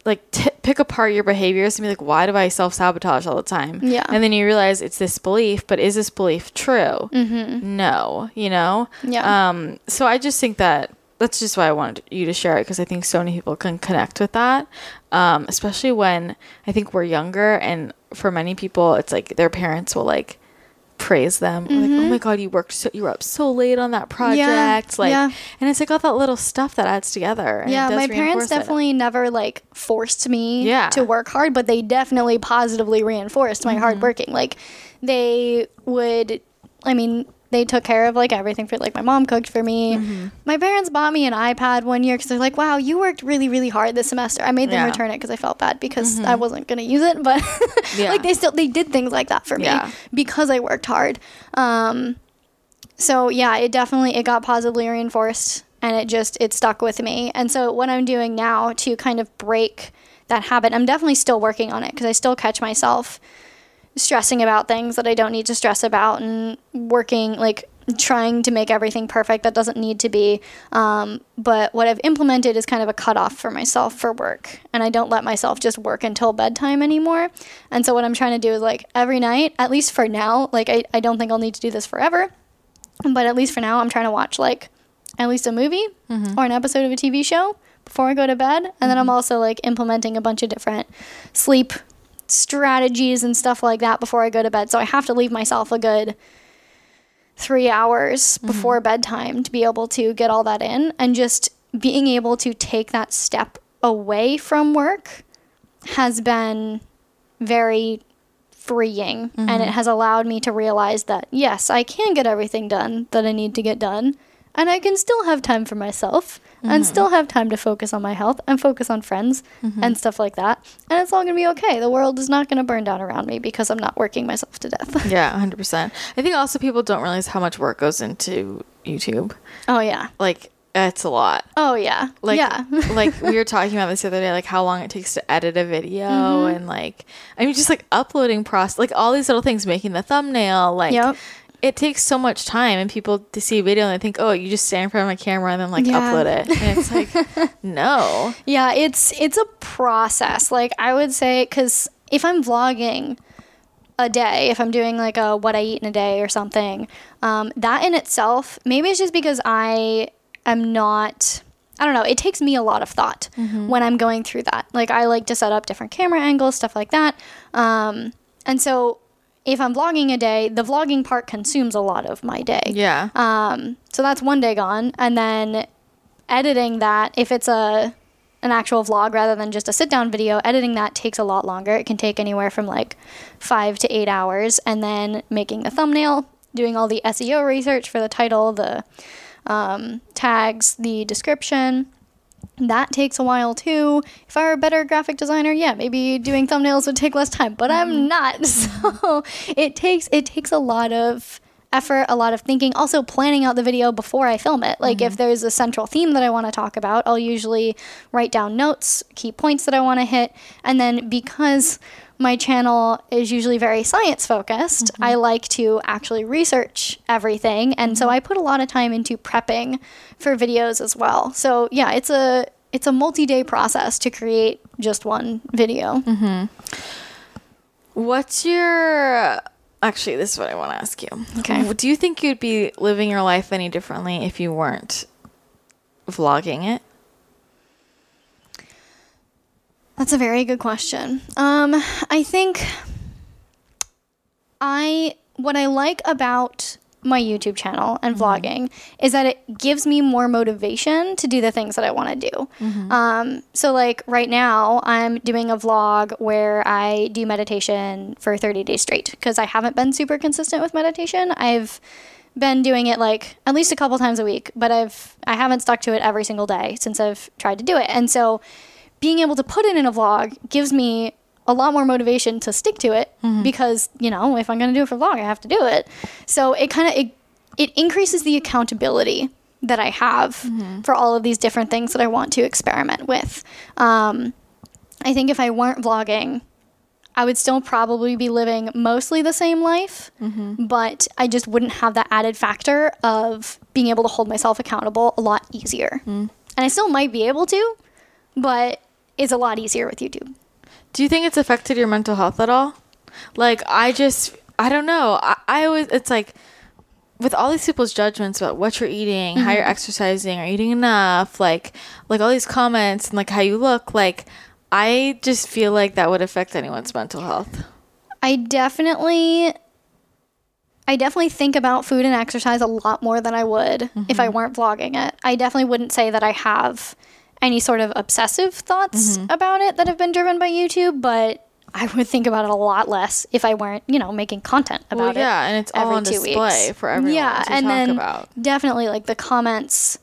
like t- pick apart your behaviors and be like, why do I self sabotage all the time? Yeah. And then you realize it's this belief, but is this belief true? Mm-hmm. No, you know? Yeah. Um, so I just think that that's just why I wanted you to share it because I think so many people can connect with that, um, especially when I think we're younger and for many people it's like their parents will like praise them like oh my god you worked so you were up so late on that project like Mm-hmm. yeah. and it's like all that little stuff that adds together and it yeah, my parents reinforce it. definitely never like forced me Yeah. to work hard, but they definitely positively reinforced my Mm-hmm. hard working. Like they would I mean, they took care of like everything for like my mom cooked for me. Mm-hmm. My parents bought me an iPad one year because they're like, "Wow, you worked really, really hard this semester." I made them Yeah. return it because I felt bad because I wasn't gonna use it, but <laughs> Yeah. like they still they did things like that for me Yeah. because I worked hard. Um, so yeah, it definitely it got positively reinforced and it just it stuck with me. And so what I'm doing now to kind of break that habit, I'm definitely still working on it because I still catch myself stressing about things that I don't need to stress about and working like trying to make everything perfect that doesn't need to be. Um, but what I've implemented is kind of a cutoff for myself for work. And I don't let myself just work until bedtime anymore. And so what I'm trying to do is like every night, at least for now, like I, I don't think I'll need to do this forever. But at least for now, I'm trying to watch like at least a movie or an episode of a TV show before I go to bed. And then I'm also like implementing a bunch of different sleep strategies and stuff like that before I go to bed. So I have to leave myself a good three hours mm-hmm. before bedtime to be able to get all that in. And just being able to take that step away from work has been very freeing and it mm-hmm. has allowed me to realize that yes, I can get everything done that I need to get done and I can still have time for myself and still have time to focus on my health and focus on friends and stuff like that. And it's all going to be okay. The world is not going to burn down around me because I'm not working myself to death. <laughs> Yeah, 100%. I think also people don't realize how much work goes into YouTube. oh yeah. Like, it's a lot. Oh yeah. Like, yeah. <laughs> like we were talking about this the other day, like how long it takes to edit a video Mm-hmm. and like, I mean, just like uploading process, like all these little things, making the thumbnail, like, Yep. It takes so much time and people to see a video and they think, oh, you just stand in front of a camera and then like Yeah. upload it. And it's like, <laughs> no. Yeah, it's it's a process. Like I would say cuz if I'm vlogging a day, if I'm doing like a what I eat in a day or something, um, that in itself, maybe it's just because I am not I don't know, it takes me a lot of thought when I'm going through that. Like I like to set up different camera angles, stuff like that. Um, and so if I'm vlogging a day, the vlogging part consumes a lot of my day. Yeah. Um, so that's one day gone, and then editing that, if it's a an actual vlog rather than just a sit down video, editing that takes a lot longer. It can take anywhere from like five to eight hours, and then making the thumbnail, doing all the SEO research for the title, the um, tags, the description. That takes a while too. If I were a better graphic designer, yeah, maybe doing thumbnails would take less time, but I'm mm-hmm. not. <laughs> So it takes it takes a lot of effort, a lot of thinking, also planning out the video before I film it. Like if mm-hmm. there's a central theme that I want to talk about, I'll usually write down notes, key points that I want to hit, and then because my channel is usually very science focused. Mm-hmm. I like to actually research everything, and so I put a lot of time into prepping for videos as well. So yeah, it's a it's a multi-day process to create just one video. Mm-hmm. What's your. Actually, this is what I want to ask you. Okay. Do you think you'd be living your life any differently if you weren't vlogging it? That's a very good question. Um, I think I what I like about my YouTube channel and vlogging is that it gives me more motivation to do the things that I want to do. Um, so like right now, I'm doing a vlog where I do meditation for 30 days straight because I haven't been super consistent with meditation. I've been doing it like at least a couple times a week, but I've I haven't stuck to it every single day since I've tried to do it. And so being able to put it in a vlog gives me a lot more motivation to stick to it mm-hmm. because you know if i'm going to do it for vlog i have to do it. So it kind of it, it increases the accountability that i have mm-hmm. for all of these different things that i want to experiment with. Um, i think if i weren't vlogging i would still probably be living mostly the same life mm-hmm. but i just wouldn't have that added factor of being able to hold myself accountable a lot easier. Mm. And i still might be able to but it's a lot easier with youtube Do you think it's affected your mental health at all? Like, I just, I don't know. I, I always, it's like, with all these people's judgments about what you're eating, how you're mm-hmm. exercising, are you eating enough, like, like all these comments and like how you look, like, I just feel like that would affect anyone's mental health. I definitely I definitely think about food and exercise a lot more than I would if I mm-hmm. weren't vlogging it. I definitely wouldn't say that I have any sort of obsessive thoughts about it that have been driven by YouTube, but I would think about it a lot less if I weren't, you know, making content about Well, it. yeah, and it's all every on two display weeks. for everyone yeah, to and talk then about. definitely like the comments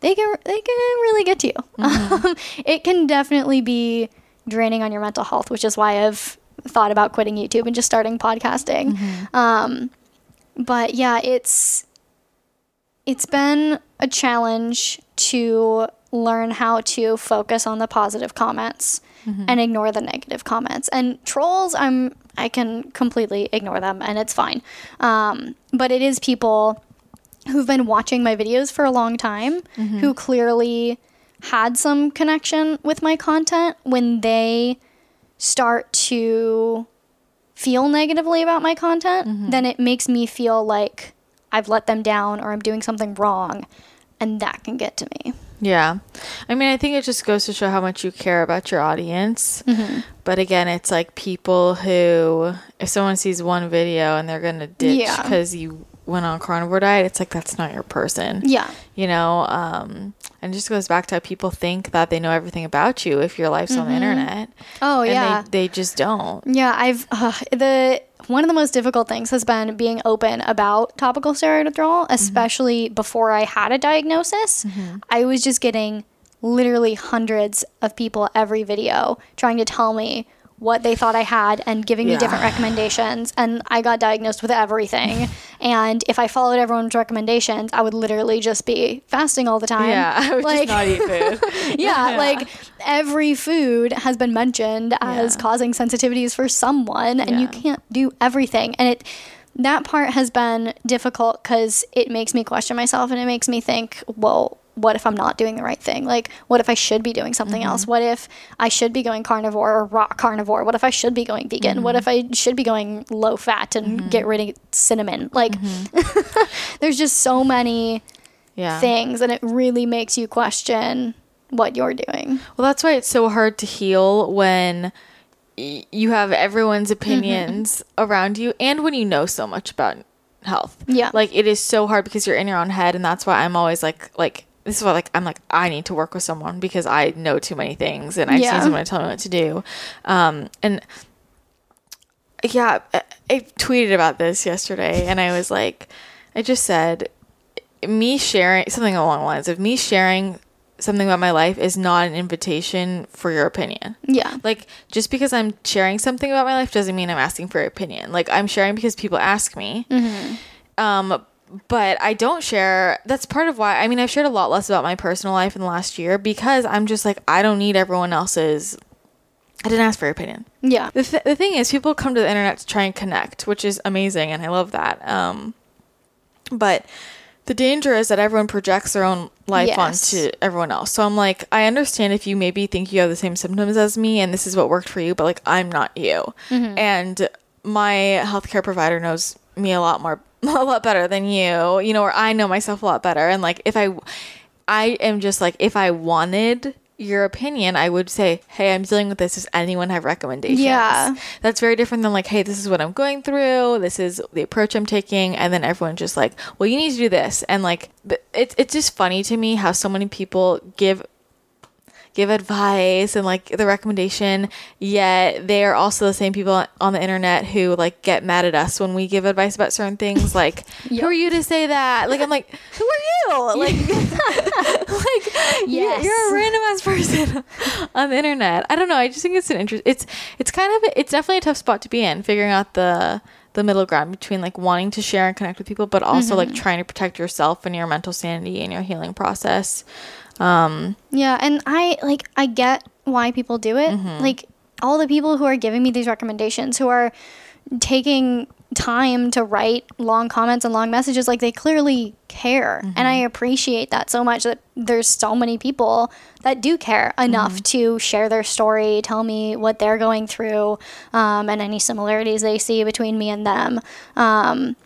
they can they can really get to you. Mm-hmm. Um, <laughs> it can definitely be draining on your mental health, which is why I've thought about quitting YouTube and just starting podcasting. Mm-hmm. Um, but yeah, it's it's been a challenge to learn how to focus on the positive comments mm-hmm. and ignore the negative comments. And trolls, I'm I can completely ignore them and it's fine. Um, but it is people who've been watching my videos for a long time mm-hmm. who clearly had some connection with my content when they start to feel negatively about my content, mm-hmm. then it makes me feel like I've let them down or I'm doing something wrong, and that can get to me. Yeah. I mean, I think it just goes to show how much you care about your audience. Mm-hmm. But again, it's like people who, if someone sees one video and they're going to ditch Yeah. because you went on carnivore diet, it's like that's not your person. Yeah. You know, um, And it just goes back to how people think that they know everything about you if your life's on the internet. Oh, and yeah. They, they just don't. Yeah, I've uh, the one of the most difficult things has been being open about topical steroid withdrawal, mm-hmm. especially before I had a diagnosis. Mm-hmm. I was just getting literally hundreds of people every video trying to tell me what they thought I had and giving me Yeah. different recommendations. And I got diagnosed with everything. <laughs> and if I followed everyone's recommendations, I would literally just be fasting all the time. Yeah, I would Like- just not eat food. <laughs> yeah, <laughs> like every food has been mentioned as Yeah. causing sensitivities for someone and you Yeah. can't do everything and it that part has been difficult cuz it makes me question myself and it makes me think well what if I'm not doing the right thing? Like, what if I should be doing something Mm-hmm. else? What if I should be going carnivore or raw carnivore? What if I should be going vegan? What Mm-hmm. if I should be going low fat and get rid of cinnamon? Like, Mm-hmm. <laughs> there's just so many yeah. things, and it really makes you question what you're doing. Well, that's why it's so hard to heal when y- you have everyone's opinions around you and when you know so much about health. Yeah. Like it is so hard because you're in your own head and that's why I'm always like like this is why like I'm like I need to work with someone because I know too many things and I just Yeah. need someone to tell me what to do. Um and yeah, I, I tweeted about this yesterday and I was like I just said me sharing something along the lines of me sharing something about my life is not an invitation for your opinion. Yeah. Like just because I'm sharing something about my life doesn't mean I'm asking for your opinion. Like I'm sharing because people ask me. Um but I don't share that's part of why I mean I've shared a lot less about my personal life in the last year because I'm just like I don't need everyone else's I didn't ask for your opinion. Yeah. The, th- the thing is, people come to the internet to try and connect, which is amazing, and I love that. Um, but the danger is that everyone projects their own life Yes. onto everyone else. So I'm like, I understand if you maybe think you have the same symptoms as me, and this is what worked for you, but like, I'm not you. And my healthcare provider knows me a lot more, <laughs> a lot better than you, you know, or I know myself a lot better. And like, if I, I am just like, if I wanted your opinion, I would say, Hey, I'm dealing with this. Does anyone have recommendations? Yeah. That's very different than like, Hey, this is what I'm going through. This is the approach I'm taking. And then everyone's just like, well, you need to do this. And like, it's, it's just funny to me how so many people give give advice and like the recommendation yet they are also the same people on the internet who like get mad at us when we give advice about certain things like <laughs> Yep. who are you to say that? Like i'm like who are you? <laughs> Like <laughs> like Yes. you're, a random ass person on the internet. I don't know. I just think it's an interest it's it's kind of it's definitely a tough spot to be in figuring out the the middle ground between like wanting to share and connect with people but also like mm-hmm. trying to protect yourself and your mental sanity and your healing process Yeah, and I like I get why people do it. Like all the people who are giving me these recommendations who are taking time to write long comments and long messages like they clearly care. And i appreciate that so much that there's so many people that do care enough to share their story tell me what they're going through um, and any similarities they see between me and them. Um,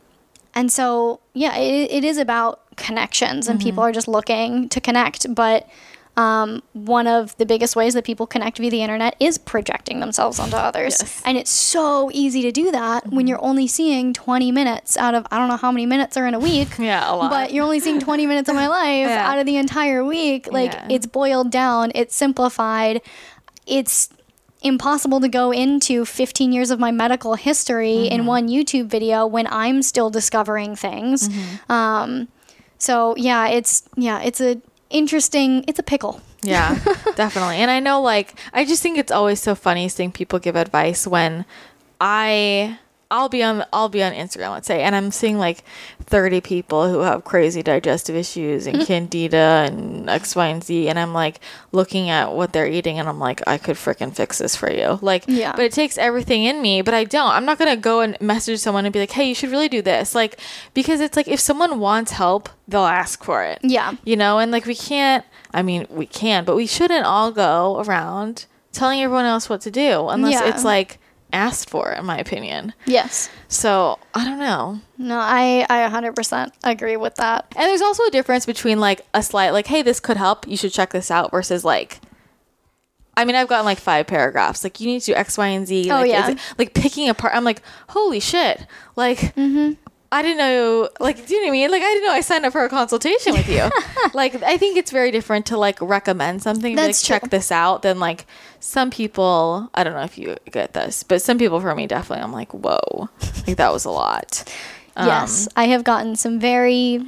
and so, yeah, it, it is about connections, and people are just looking to connect. But um, one of the biggest ways that people connect via the internet is projecting themselves onto others. Yes. And it's so easy to do that when you're only seeing 20 minutes out of, I don't know how many minutes are in a week. <laughs> yeah a lot But you're only seeing 20 minutes of my <laughs> life Yeah. out of the entire week. Like, Yeah. it's boiled down, it's simplified, it's impossible to go into 15 years of my medical history Mm-hmm. in one YouTube video when I'm still discovering things. Mm-hmm. Um, so yeah, it's yeah, it's a interesting, it's a pickle. Yeah, <laughs> definitely. And I know, like, I just think it's always so funny seeing people give advice when I. I'll be on I'll be on Instagram, let's say, and I'm seeing like 30 people who have crazy digestive issues and <laughs> candida and X, Y, and Z, and I'm like looking at what they're eating, and I'm like, I could freaking fix this for you, like, Yeah. But it takes everything in me, but I don't. I'm not gonna go and message someone and be like, hey, you should really do this, like, because it's like if someone wants help, they'll ask for it, Yeah. you know and like we can't i mean we can but we shouldn't all go around telling everyone else what to do unless Yeah. it's like asked for in my opinion Yes. so i don't know No, I I 100% agree with that. and there's also a difference between like a slight like hey this could help you should check this out versus like I mean, I've gotten like five paragraphs. Like, you need to do X, Y, and Z. Oh, Like, yeah. like picking apart. I'm like, holy shit! Like, mm-hmm. I didn't know, like, do you know what I mean? Like, I didn't know I signed up for a consultation with you. <laughs> like, I think it's very different to like recommend something, be like, true. check this out, than like some people. I don't know if you get this, but some people for me definitely, I'm like, whoa, like that was a lot. <laughs> Um, yes, I have gotten some very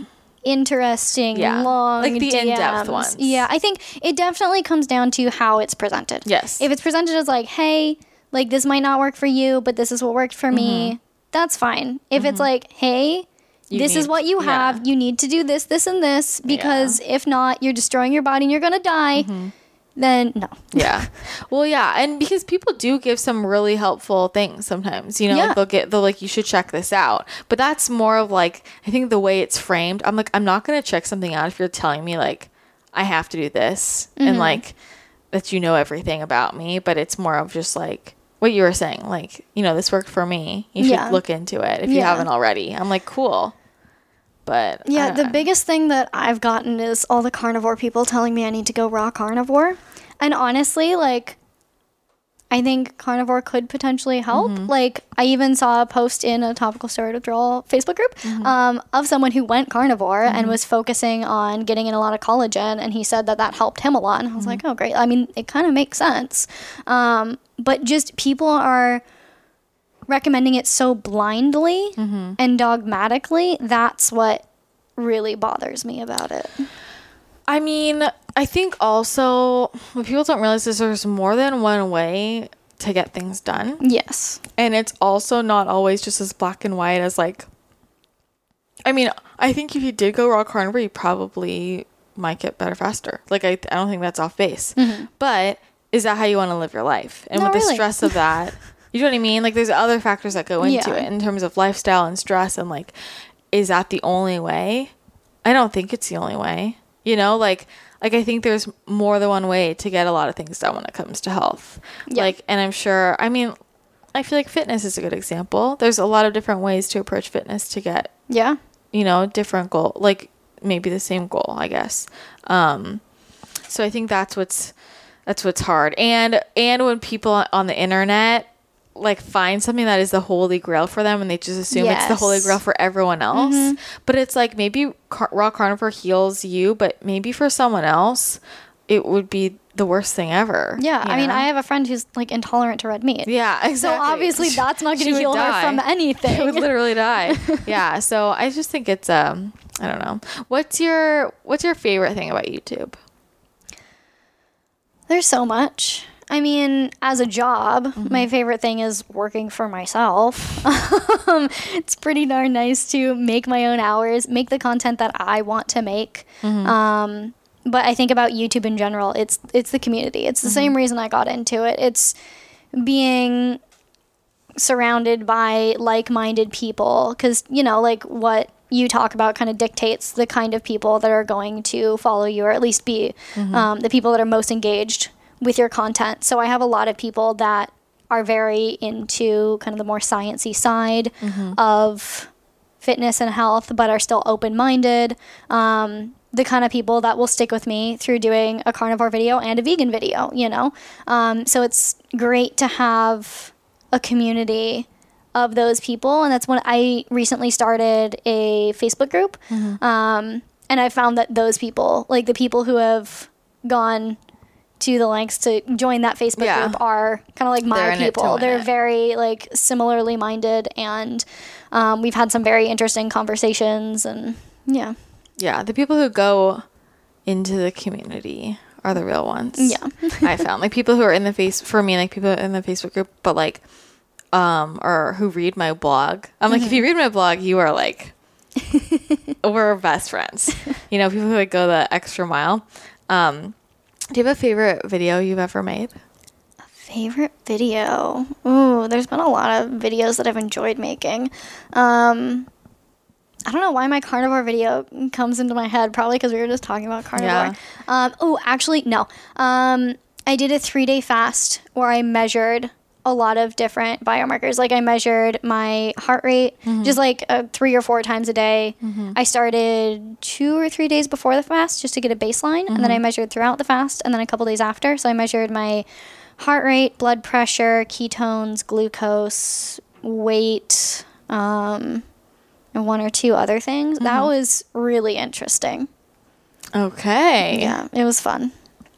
interesting, Yeah, long, like the in-depth ones. Yeah, I think it definitely comes down to how it's presented. Yes. If it's presented as like, hey, like this might not work for you, but this is what worked for me, that's fine. If it's like, hey, Mm-hmm. You this is what you yeah. have. You need to do this, this, and this because if not, you're destroying your body and you're gonna die. Mm-hmm. Then no. Yeah. <laughs> Well, yeah, and because people do give some really helpful things sometimes, you know, Yeah. they'll get they'll like you should check this out. But that's more of like I think the way it's framed. I'm like I'm not going to check something out if you're telling me like I have to do this Mm-hmm. and like that you know everything about me, but it's more of just like what you were saying, like, you know, this worked for me. You should Yeah. look into it if you haven't already. I'm like, cool. But Yeah, the biggest thing that I've gotten is all the carnivore people telling me I need to go raw carnivore. And honestly, like, I think carnivore could potentially help. Mm-hmm. Like, I even saw a post in a topical steroid withdrawal Facebook group Mm-hmm. um, of someone who went carnivore and was focusing on getting in a lot of collagen. And he said that that helped him a lot. And I was Mm-hmm. like, oh, great. I mean, it kind of makes sense. Um, but just people are recommending it so blindly Mm-hmm. and dogmatically, that's what really bothers me about it. I mean, I think also what people don't realize is there's more than one way to get things done. Yes. And it's also not always just as black and white as like I mean, I think if you did go raw carnivore, you probably might get better faster. Like I I don't think that's off base. But is that how you want to live your life? And Not with the really. stress of that, <laughs> you know what I mean? Like there's other factors that go into Yeah. it in terms of lifestyle and stress and like is that the only way? I don't think it's the only way. You know, like like I think there's more than one way to get a lot of things done when it comes to health. Yeah. Like and I'm sure I mean I feel like fitness is a good example. There's a lot of different ways to approach fitness to get, Yeah. you know, different goal, like maybe the same goal, I guess. Um so I think that's what's that's what's hard. And and when people on the internet like find something that is the holy grail for them and they just assume it's the holy grail for everyone else. But it's like maybe car- raw carnivore heals you, but maybe for someone else it would be the worst thing ever. Yeah. I mean. I have a friend who's like intolerant to red meat. Yeah, exactly. So obviously <laughs> that's not going to heal her from anything, <laughs> She would literally die. <laughs> yeah. So I just think it's um I don't know. What's your what's your favorite thing about YouTube? There's so much. I mean, as a job, Mm-hmm. my favorite thing is working for myself. <laughs> um, it's pretty darn nice to make my own hours, make the content that I want to make. Mm-hmm. Um, but I think about YouTube in general. It's it's the community. It's the Mm-hmm. same reason I got into it. It's being surrounded by like-minded people because you know like what you talk about kind of dictates the kind of people that are going to follow you or at least be um, the people that are most engaged with your content. So i have a lot of people that are very into kind of the more sciencey side of fitness and health but are still open-minded. Um, the kind of people that will stick with me through doing a carnivore video and a vegan video you know? Um, so it's great to have a community of those people and that's when i recently started a facebook group. Um, and i found that those people like the people who have gone to the lengths to join that facebook Yeah. group are kind of like my They're in it to people they're it. very like similarly minded and um, we've had some very interesting conversations and yeah Yeah, the people who go into the community are the real ones. Yeah. <laughs> I found like people who are in the face for me, like people in the Facebook group, but like, um, or who read my blog. I'm like, if you read my blog, you are like, <laughs> we're best friends. You know, people who like go the extra mile. Um, do you have a favorite video you've ever made? A favorite video? Ooh, there's been a lot of videos that I've enjoyed making. Um, I don't know why my carnivore video comes into my head. Probably because we were just talking about carnivore. Yeah. Um, oh, actually, no. Um, I did a three day fast where I measured a lot of different biomarkers. Like I measured my heart rate just like uh, three or four times a day. I started two or three days before the fast just to get a baseline, and then I measured throughout the fast, and then a couple days after. So I measured my heart rate, blood pressure, ketones, glucose, weight. Um, and one or two other things. That was really interesting. Okay. Yeah, it was fun.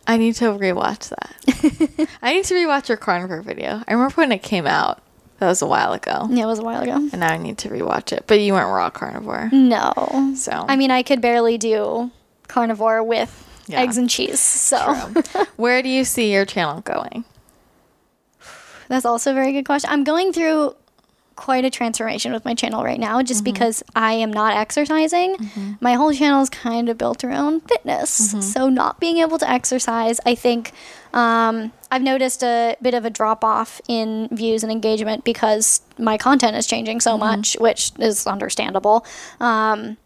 I need to rewatch that. <laughs> I need to rewatch your carnivore video. I remember when it came out. That was a while ago. Yeah, it was a while ago. And now I need to rewatch it. But you weren't raw carnivore. No. So I mean, I could barely do carnivore with Yeah. eggs and cheese. So <laughs> where do you see your channel going? that's also a very good question. I'm going through quite a transformation with my channel right now just because I am not exercising. My whole channel is kind of built around fitness. So, not being able to exercise, I think um, I've noticed a bit of a drop off in views and engagement because my content is changing so much, which is understandable. Um,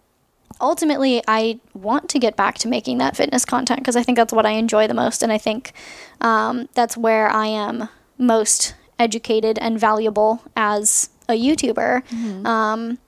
ultimately i want to get back to making that fitness content because i think that's what i enjoy the most and i think um, that's where i am most educated and valuable as a youtuber. Um,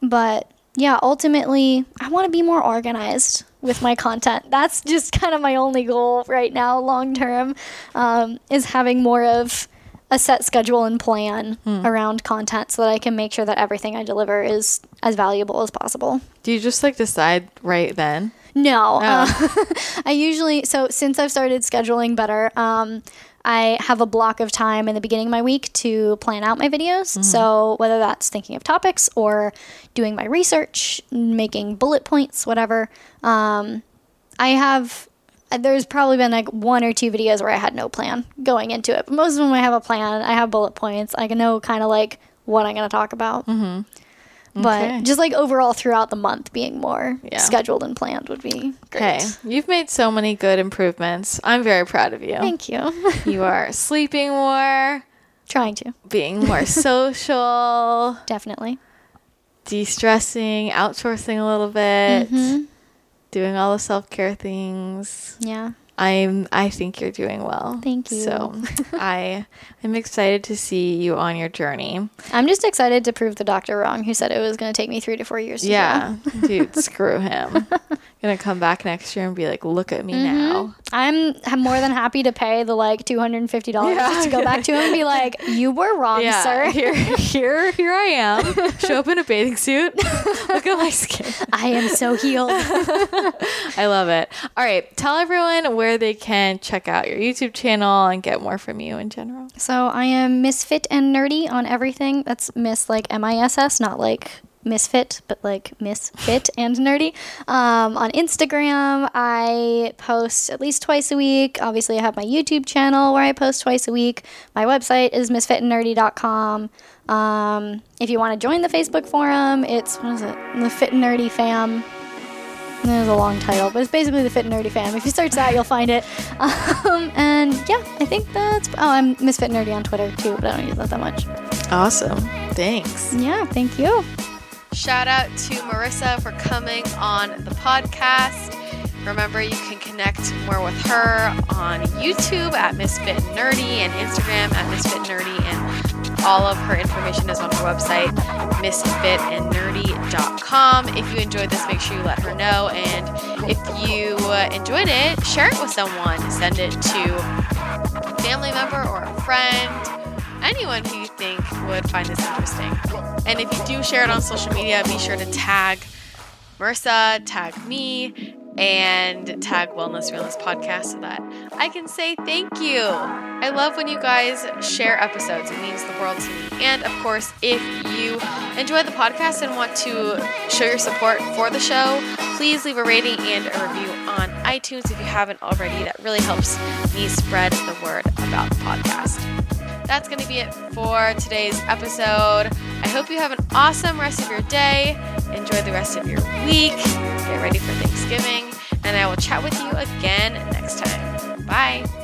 but yeah ultimately i want to be more organized with my content. That's just kind of my only goal right now long term um, is having more of a set schedule and plan around content so that I can make sure that everything I deliver is as valuable as possible. Do you just like decide right then? No, uh, <laughs> I usually so since I've started scheduling better, um, I have a block of time in the beginning of my week to plan out my videos. So whether that's thinking of topics or doing my research, making bullet points, whatever, um, I have. There's probably been like one or two videos where I had no plan going into it, but most of them I have a plan. I have bullet points. I can know kind of like what I'm going to talk about. Mm-hmm. But Okay. just like overall throughout the month, being more Yeah. scheduled and planned would be great. Hey, you've made so many good improvements. I'm very proud of you. Thank you. You are <laughs> sleeping more, Trying to, being more <laughs> social, definitely. de stressing, outsourcing a little bit, Mm-hmm. doing all the self care things. Yeah. I'm I think you're doing well. Thank you. So I I'm excited to see you on your journey. I'm just excited to prove the doctor wrong who said it was going to take me three to four years to Yeah. Dude, screw him. <laughs> Gonna come back next year and be like, look at me Mm-hmm. now. I'm, I'm more than happy to pay the like $250 Yeah. to go back to him and be like, you were wrong, Yeah. sir. <laughs> Here here here I am. Show up in a bathing suit. <laughs> look at my skin. I am so healed. <laughs> I love it. All right. Tell everyone where they can check out your YouTube channel and get more from you in general. So I am misfit and nerdy on everything. That's miss like M I S S, not like misfit, but like misfit <laughs> and nerdy. Um, on Instagram, I post at least twice a week. Obviously, I have my YouTube channel where I post twice a week. My website is misfitandnerdy.com. Um, if you want to join the Facebook forum, it's what is it? The Fit and Nerdy Fam. There's a long title, but it's basically the Fit and Nerdy Fam. If you search that, you'll find it. <laughs> Um, and yeah, I think that's. Oh, I'm Misfit Nerdy on Twitter too, but I don't use that that much. Awesome. Thanks. Yeah, thank you. Shout out to Marissa for coming on the podcast. Remember, you can connect more with her on YouTube at Misfit Nerdy and Instagram at Misfit Nerdy, and all of her information is on her website, misfitandnerdy.com. If you enjoyed this, make sure you let her know. And if you uh, enjoyed it, share it with someone. Send it to a family member or a friend, anyone who you think would find this interesting. And if you do share it on social media, be sure to tag Marissa, tag me, and tag Wellness Realness Podcast so that I can say thank you. I love when you guys share episodes. It means the world to me. And of course, if you enjoy the podcast and want to show your support for the show, please leave a rating and a review on iTunes if you haven't already. That really helps me spread the word about the podcast that's going to be it for today's episode. I hope you have an awesome rest of your day. Enjoy the rest of your week. Get ready for Thanksgiving. And I will chat with you again next time. Bye.